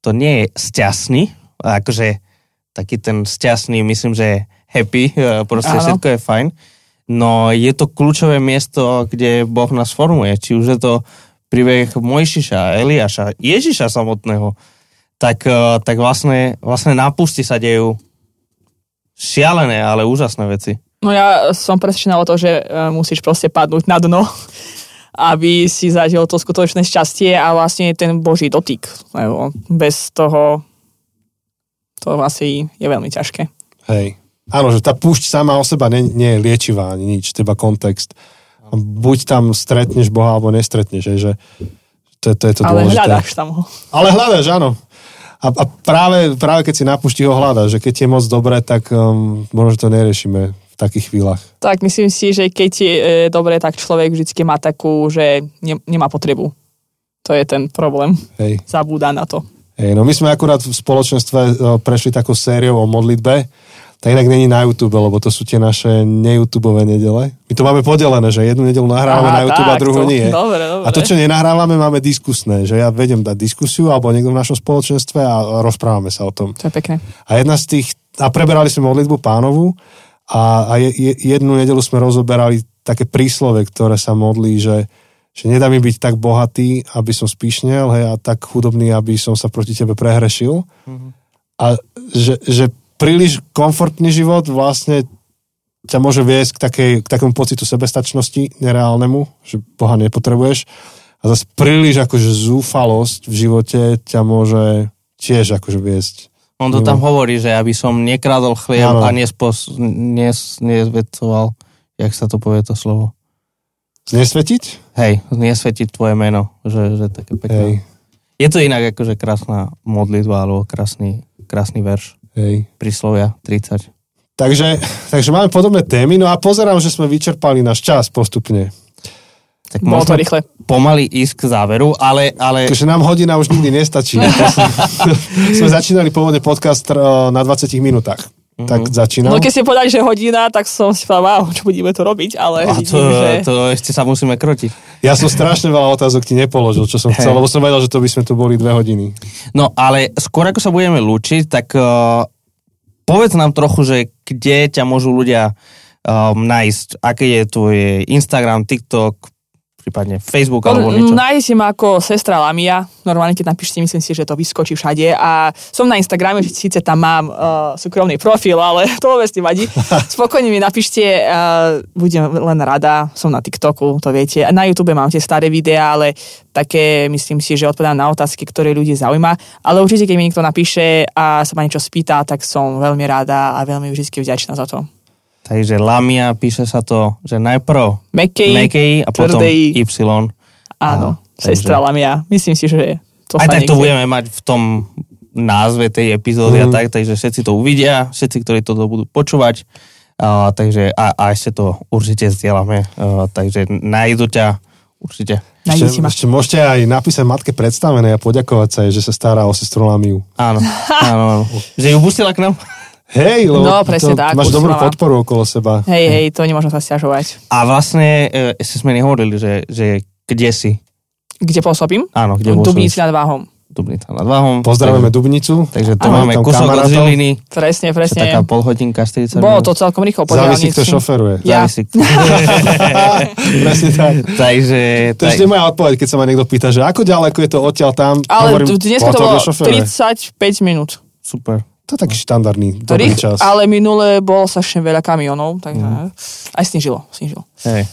to nie je šťastný, akože taký ten šťastný, myslím, že happy, eh, proste
Áno.
všetko je fajn. No je to kľúčové miesto, kde Boh nás formuje. Či už je to príbeh Mojšiša, Eliáša, Ježiša samotného, tak, eh, tak vlastne, vlastne na pusti sa dejú šialené, ale úžasné veci.
No ja som presvedčená o to, že e, musíš proste padnúť na dno, aby si zažil to skutočné šťastie a vlastne ten Boží dotyk. Lebo bez toho to asi je veľmi ťažké.
Hej. Áno, že tá púšť sama o seba nie, nie je liečivá ani nič, teba kontext. Buď tam stretneš Boha, alebo nestretneš, hej, že to, je- to je to
Ale
dôležité.
hľadáš tam ho.
Ale hľadáš, áno. A, a práve, práve keď si na púšti ho hľadáš, že keď je moc dobre, tak um, možno to neriešime v takých chvíľach.
Tak myslím si, že keď je e, dobre, tak človek vždy má takú, že ne, nemá potrebu. To je ten problém.
Hej.
Zabúda na to.
Hej, no my sme akurát v spoločenstve e, prešli takou sériou o modlitbe, tak inak není na YouTube, lebo to sú tie naše neyoutubové nedele. My to máme podelené, že jednu nedelu nahrávame
Aha,
na YouTube a
tak,
druhú
to-
nie.
dobre, dobre.
A to, čo nenahrávame, máme diskusné, že ja vedem dať diskusiu alebo niekto v našom spoločenstve a rozprávame sa o tom.
To je pekné.
A jedna z tých, a preberali sme modlitbu pánovu a, a je, je, jednu nedelu sme rozoberali také príslove, ktoré sa modlí, že, že nedá mi byť tak bohatý, aby som spíšnel, hej, a tak chudobný, aby som sa proti tebe prehrešil. A že, že príliš komfortný život vlastne ťa môže viesť k, takej, k takému pocitu sebestačnosti nereálnemu, že Boha nepotrebuješ. A zase príliš akože zúfalosť v živote ťa môže tiež akože viesť.
On to
No.
tam hovorí, že aby som nekradol chlieb a nespos, nes, nezvecoval, jak sa to povie to slovo.
Znesvetiť?
Hej, nesvetiť tvoje meno, že, že také pekné.
Hej,
Je to inak akože krásna modlitba alebo krásny, krásny verš.
Hej.
Príslovia 30.
Takže, takže máme podobné témy, no a pozerám, že sme vyčerpali náš čas postupne.
Tak
Bolo to rýchle.
pomaly ísť k záveru, ale, ale
Takže nám hodina už nikdy nestačí. sme začínali pôvodne podcast eh, na 20 minútach. Tak začínam.
No keď ste povedali, že hodina, tak som si povedal, wow, čo budeme to robiť, ale
a to,
vidím, že...
to ešte sa musíme krotiť.
Ja som strašne veľa otázok ti nepoložil, čo som chcel, lebo som vedel, že to by sme tu boli dve hodiny.
No ale skôr ako sa budeme lúčiť, tak uh, povedz nám trochu, že kde ťa môžu ľudia um, nájsť, aké je tvoje Instagram, TikTok, prípadne Facebook alebo niečo.
Nájdete ma ako sestra Lamia, normálne keď napíšte, myslím si, že to vyskočí všade a som na Instagrame, že síce tam mám uh, súkromný profil, ale to vôbec nevadí. Spokojne mi napíšte, uh, budem len rada, som na TikToku, to viete. A na YouTube mám tie staré videá, ale také, myslím si, že odpovedám na otázky, ktoré ľudí zaujíma. Ale určite, keď mi niekto napíše a sa ma niečo spýta, tak som veľmi rada a veľmi vždy vďačná za to.
Takže Lamia, píše sa to, že najprv
Mekej,
Mekej a potom
tvrdej,
Y.
áno,
takže-
sestra Lamia. Myslím si, že to
Aj
sa
tak to
niekde-
budeme mať v tom názve tej epizódy
Mhm.
a tak, takže všetci to uvidia, všetci, ktorí to budú počúvať, a, takže a, a ešte to určite zdieľame, a, takže nájdu ťa určite.
Ešte,
ma.
ešte môžete aj napísať matke predstavenej a poďakovať sa jej, že sa stará o sestru Lamiu.
Áno, áno, áno. Že ju pustila k nám?
Hej, lebo
No, presne
to,
tak,
máš dobrú
poslala.
podporu okolo seba.
Hej, hej, to nemôžem sa stiažovať.
A vlastne e, ešte sme nehovorili, že, že kde si.
Kde pôsobím?
Áno, kde
V Dubnici
pôsobíš?
nad Váhom.
Dubnica nad Váhom.
Pozdravujeme
Takže,
Dubnicu.
takže to máme
tam
kúsok od. Žiliny.
Presne, presne.
taká polhodinka, 40
Bolo to celkom rýchlo po
Závisí, kto šoferuje.
Ja.
Závisí.
Presne tak.
takže...
To je
tak-
moja odpoveď, keď sa ma niekto pýta, že ako ďaleko je to odtiaľ tam.
Ale
hovorím,
dnes to
"Pohotovo,
bolo
kto šoferuje."
35 minút.
Super.
To je taký štandardný, dobrý
rých-
čas.
Ale minule bolo strašne veľa kamionov, takže aj snížilo, snížilo.
Hej.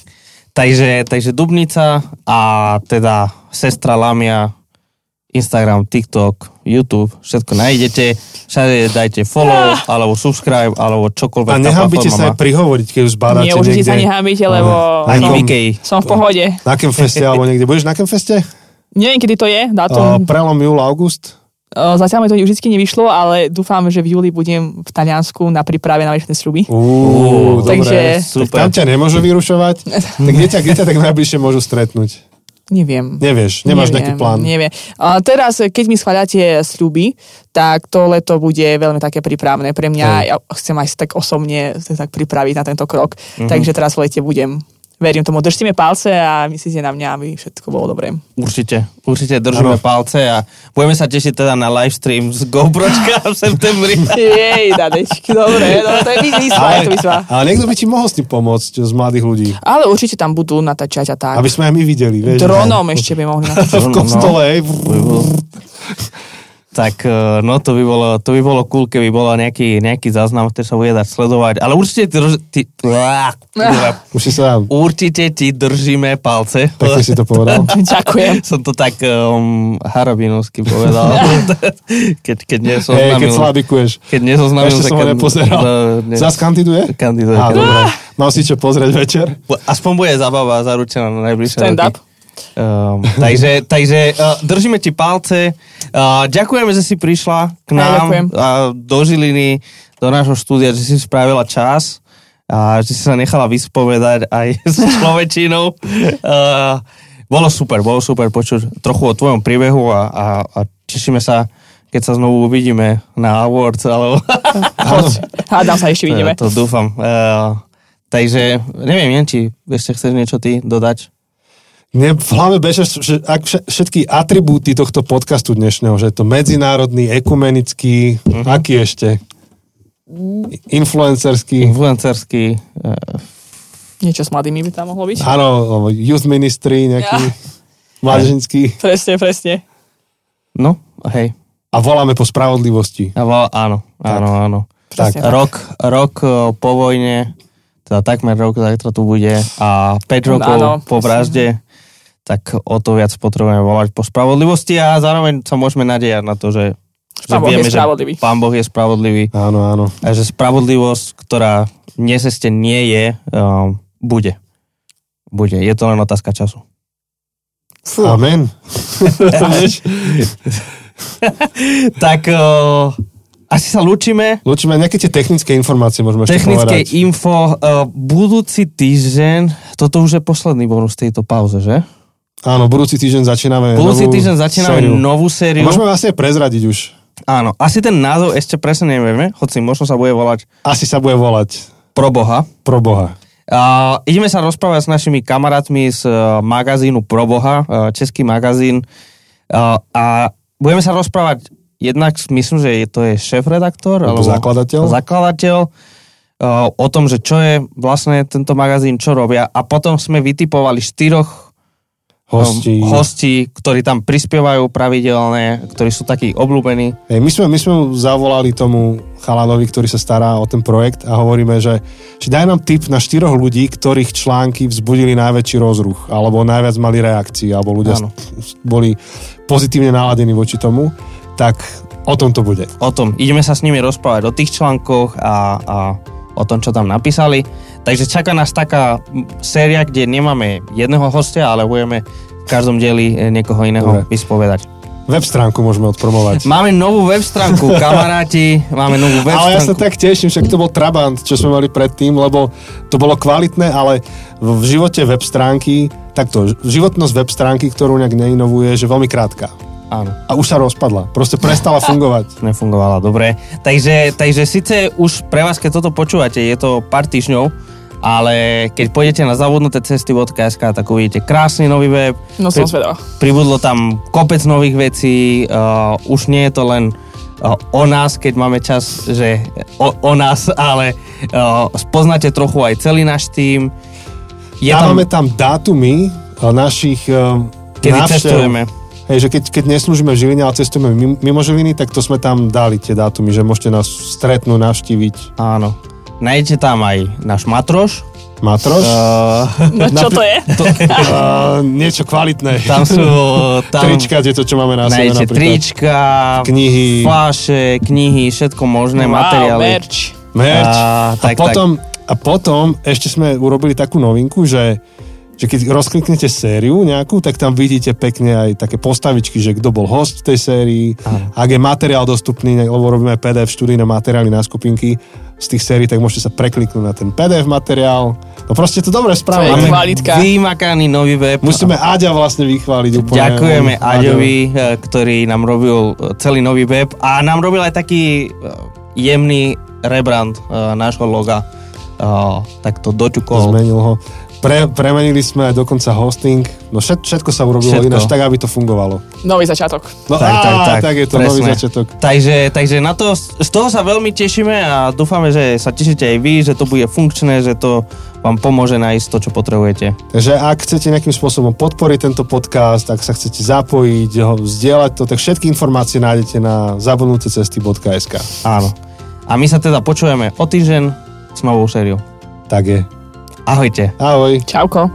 Takže, takže Dubnica a teda sestra Lamia, Instagram, TikTok, YouTube, všetko nájdete. Všade dajte follow, alebo subscribe, alebo čokoľvek.
A nehambite sa aj prihovoriť, keď už zbadáte
Nie, určite
niekde.
sa nehambíte, lebo
Ani
som,
Vikej.
som v pohode.
Na Kemfeste alebo niekde. Budeš na Kemfeste?
Neviem, kedy to je,
Uh,
dátum.
prelom júl, august?
Uh, Zatiaľ mi to vždy nevyšlo, ale dúfam, že v júli budem v Taliansku na príprave na.
Uú, dobre.
takže-
Tak
Super.
tam ťa nemôžu vyrušovať. tak kde ťa, kde ťa tak najbližšie môžu stretnúť?
Neviem.
Nevieš, nemáš
Neviem,
nejaký plán.
Neviem. A teraz, keď mi schváľate sľuby, tak to leto bude veľmi také prípravné pre mňa.
Hej.
Ja chcem aj tak osobne sa tak pripraviť na tento krok.
Mhm.
Takže teraz v lete budem. Verím tomu. Držte mi palce a myslíte na mňa, aby všetko bolo dobré.
Určite, určite držíme
Áno.
palce a budeme sa tešiť teda na livestream z GoPročka v septembri.
Jej, dadečky, dobre. No, to je výzva, je to výzva.
ale niekto by ti mohol s tým pomôcť z mladých ľudí.
Ale určite tam budú natáčať a tak.
Aby sme aj my videli. Vieš,
Dronom ešte by mohli natáčať.
v kostole. hej.
Tak eh, no to by bolo, to by bolo cool, keby bolo nejaký, nejaký záznam, ktorý sa bude dať sledovať. Ale určite ti, drž, ty.
Už sa
určite ti držíme palce.
Pekne si to povedal.
Ďakujem.
Som to tak um, harabinovsky povedal. keď, keď
Hej, keď
nezoznamil.
slabikuješ.
keď nezoznamil,
Ešte som ho nepozeral.
No, ne,
Zas kandiduje?
kandiduje.
Á, dobre. Mám si čo pozrieť večer?
Aspoň bude zabava zaručená na najbližšie
Stand
roky.
up.
Um, takže takže uh, držíme ti palce. Uh, ďakujeme, že si prišla k nám
ďakujem.
uh, do Žiliny, do nášho štúdia, že si spravila čas a že si sa nechala vyspovedať aj s človečinou. Uh, bolo super, bolo super počuť trochu o tvojom príbehu a, a, a tešíme sa, keď sa znovu uvidíme na Awards, alebo...
Hádam sa ešte vidíme.
to dúfam. Uh, takže, neviem, neviem, či ešte chceš niečo ty dodať?
Mne v hlave bežia že ak vš- všetky atribúty tohto podcastu dnešného, že je to medzinárodný, ekumenický, uh-huh. aký ešte? Influencerský.
Influencerský. Uh,
Niečo s mladými by tam mohlo byť.
Áno, youth ministry, nejaký
Ja.
mládežnický.
Presne, presne.
no, hej.
A voláme po spravodlivosti.
A vo, áno, áno, áno.
Tak.
Rok, rok eh, po vojne, teda takmer rok zajtra tu bude a 5 rokov
Áno,
po
presne.
vražde, tak o to viac potrebujeme volať po spravodlivosti a zároveň sa môžeme nadejať na to, že, že
Pán Boh je
vieme, že
spravodlivý.
Pán Boh je spravodlivý
Áno, áno.
a že spravodlivosť, ktorá neseste nie je, um, bude. Bude. Je to len otázka času.
Fú.
Amen.
tak uh, asi sa lúčime.
Lučíme, nejaké tie technické informácie môžeme ešte
Technické
povedať.
info. Uh, budúci týždeň, toto už je posledný bonus tejto pauze, že?
Áno, budúci týždeň začíname
Budúci
novú
týždeň začíname
sériu.
novú sériu.
Môžeme vlastne prezradiť už.
Áno, asi ten názov ešte presne nevieme, hoci možno sa bude volať
Asi sa bude volať
Pro Boha.
Pro Boha.
Uh, ideme sa rozprávať s našimi kamarátmi z uh, magazínu Pro Boha, uh, český magazín. Uh, a budeme sa rozprávať jednak, myslím, že je, to je šéf-redaktor.
Alebo zakladateľ.
Zakladateľ. Uh, o tom, že čo je vlastne tento magazín, čo robia. A potom sme vytipovali štyroch
Hostí.
um, hostí, ktorí tam prispievajú pravidelne, ktorí sú takí obľúbení.
Hej, my, sme, my sme zavolali tomu chalanovi, ktorý sa stará o ten projekt a hovoríme, že, že daj nám tip na štyroch ľudí, ktorých články vzbudili najväčší rozruch, alebo najviac mali reakcií, alebo ľudia
Áno.
s- boli pozitívne naladení voči tomu, tak o tom to bude.
o tom. Ideme sa s nimi rozprávať o tých článkoch a, a o tom, čo tam napísali. Takže čaká nás taká séria, kde nemáme jedného hostia, ale budeme v každom dieli e, niekoho iného
Dobre.
vyspovedať.
Web stránku môžeme odpromovať.
Máme novú web stránku, kamaráti, máme novú web
Ale ja sa tak teším, však to bol Trabant, čo sme mali predtým, lebo to bolo kvalitné, ale v v živote web stránky, takto, životnosť web stránky, ktorú nejak neinovuje, že veľmi krátka.
Áno,
A už sa rozpadla. Proste prestala fungovať.
nefungovala, dobre. Takže, takže síce už pre vás, keď toto počúvate, je to pár týždňov, ale keď pôjdete na zabudnuté cesty.sk, tak uvidíte krásny nový web.
No som
Pri-
zvedavá.
Pribudlo tam kopec nových vecí, uh, už nie je to len uh, o nás, keď máme čas, že o, o nás, ale uh, spoznáte trochu aj celý náš tým. Je tam,
Dávame tam dátumy eh, našich eh,
kedy
návštev.
cestujeme.
Hej, že keď, keď neslúžime v Žiline, ale cestujeme mimo, mimo Žiliny, tak to sme tam dali tie dátumy, že môžete nás stretnúť, navštíviť.
Áno. Nájdete tam aj náš matroš.
Matroš?
Uh,
No čo to je?
to,
Uh, niečo kvalitné.
tam sú... Tam
Trička, tieto, čo máme na sebe napríklad.
trička,
Knihy.
fláše, knihy, všetko možné,
Wow,
materiály.
merch.
Merch.
A, tak,
a, potom, a potom ešte sme urobili takú novinku, že, že keď rozkliknete sériu nejakú, tak tam vidíte pekne aj také postavičky, že kto bol host v tej sérii,
Áno.
ak je materiál dostupný, lebo robíme PDF študijné materiály na skupinky z tých sérií, tak môžete sa prekliknúť na ten PDF materiál. No proste to dobre
kvalitka.
Vymakaný nový web.
Musíme Aďa vlastne vychváliť úplne.
Ďakujeme
On-
Aďovi, eh, ktorý nám robil eh, celý nový web a nám robil aj taký eh, jemný rebrand nášho loga. Uh, tak to doťukol.
Zmenil ho. Pre, premenili sme aj dokonca hosting. No všet, všetko sa urobilo
Všetko.
ináč tak, aby to fungovalo.
Nový začiatok.
No
Tak,
á,
tak, tak,
tak je to nový
presne.
začiatok.
Takže, takže na to, z toho sa veľmi tešíme a dúfame, že sa tešíte aj vy, že to bude funkčné, že to vám pomôže nájsť to, čo potrebujete.
Takže ak chcete nejakým spôsobom podporiť tento podcast, ak sa chcete zapojiť, ho, zdieľať to, tak všetky informácie nájdete na zabudnutecesty.sk.
Áno. A my sa teda počujeme o týždeň s novou sériou.
Tak je.
Ahojte.
Ahoj.
Čauko.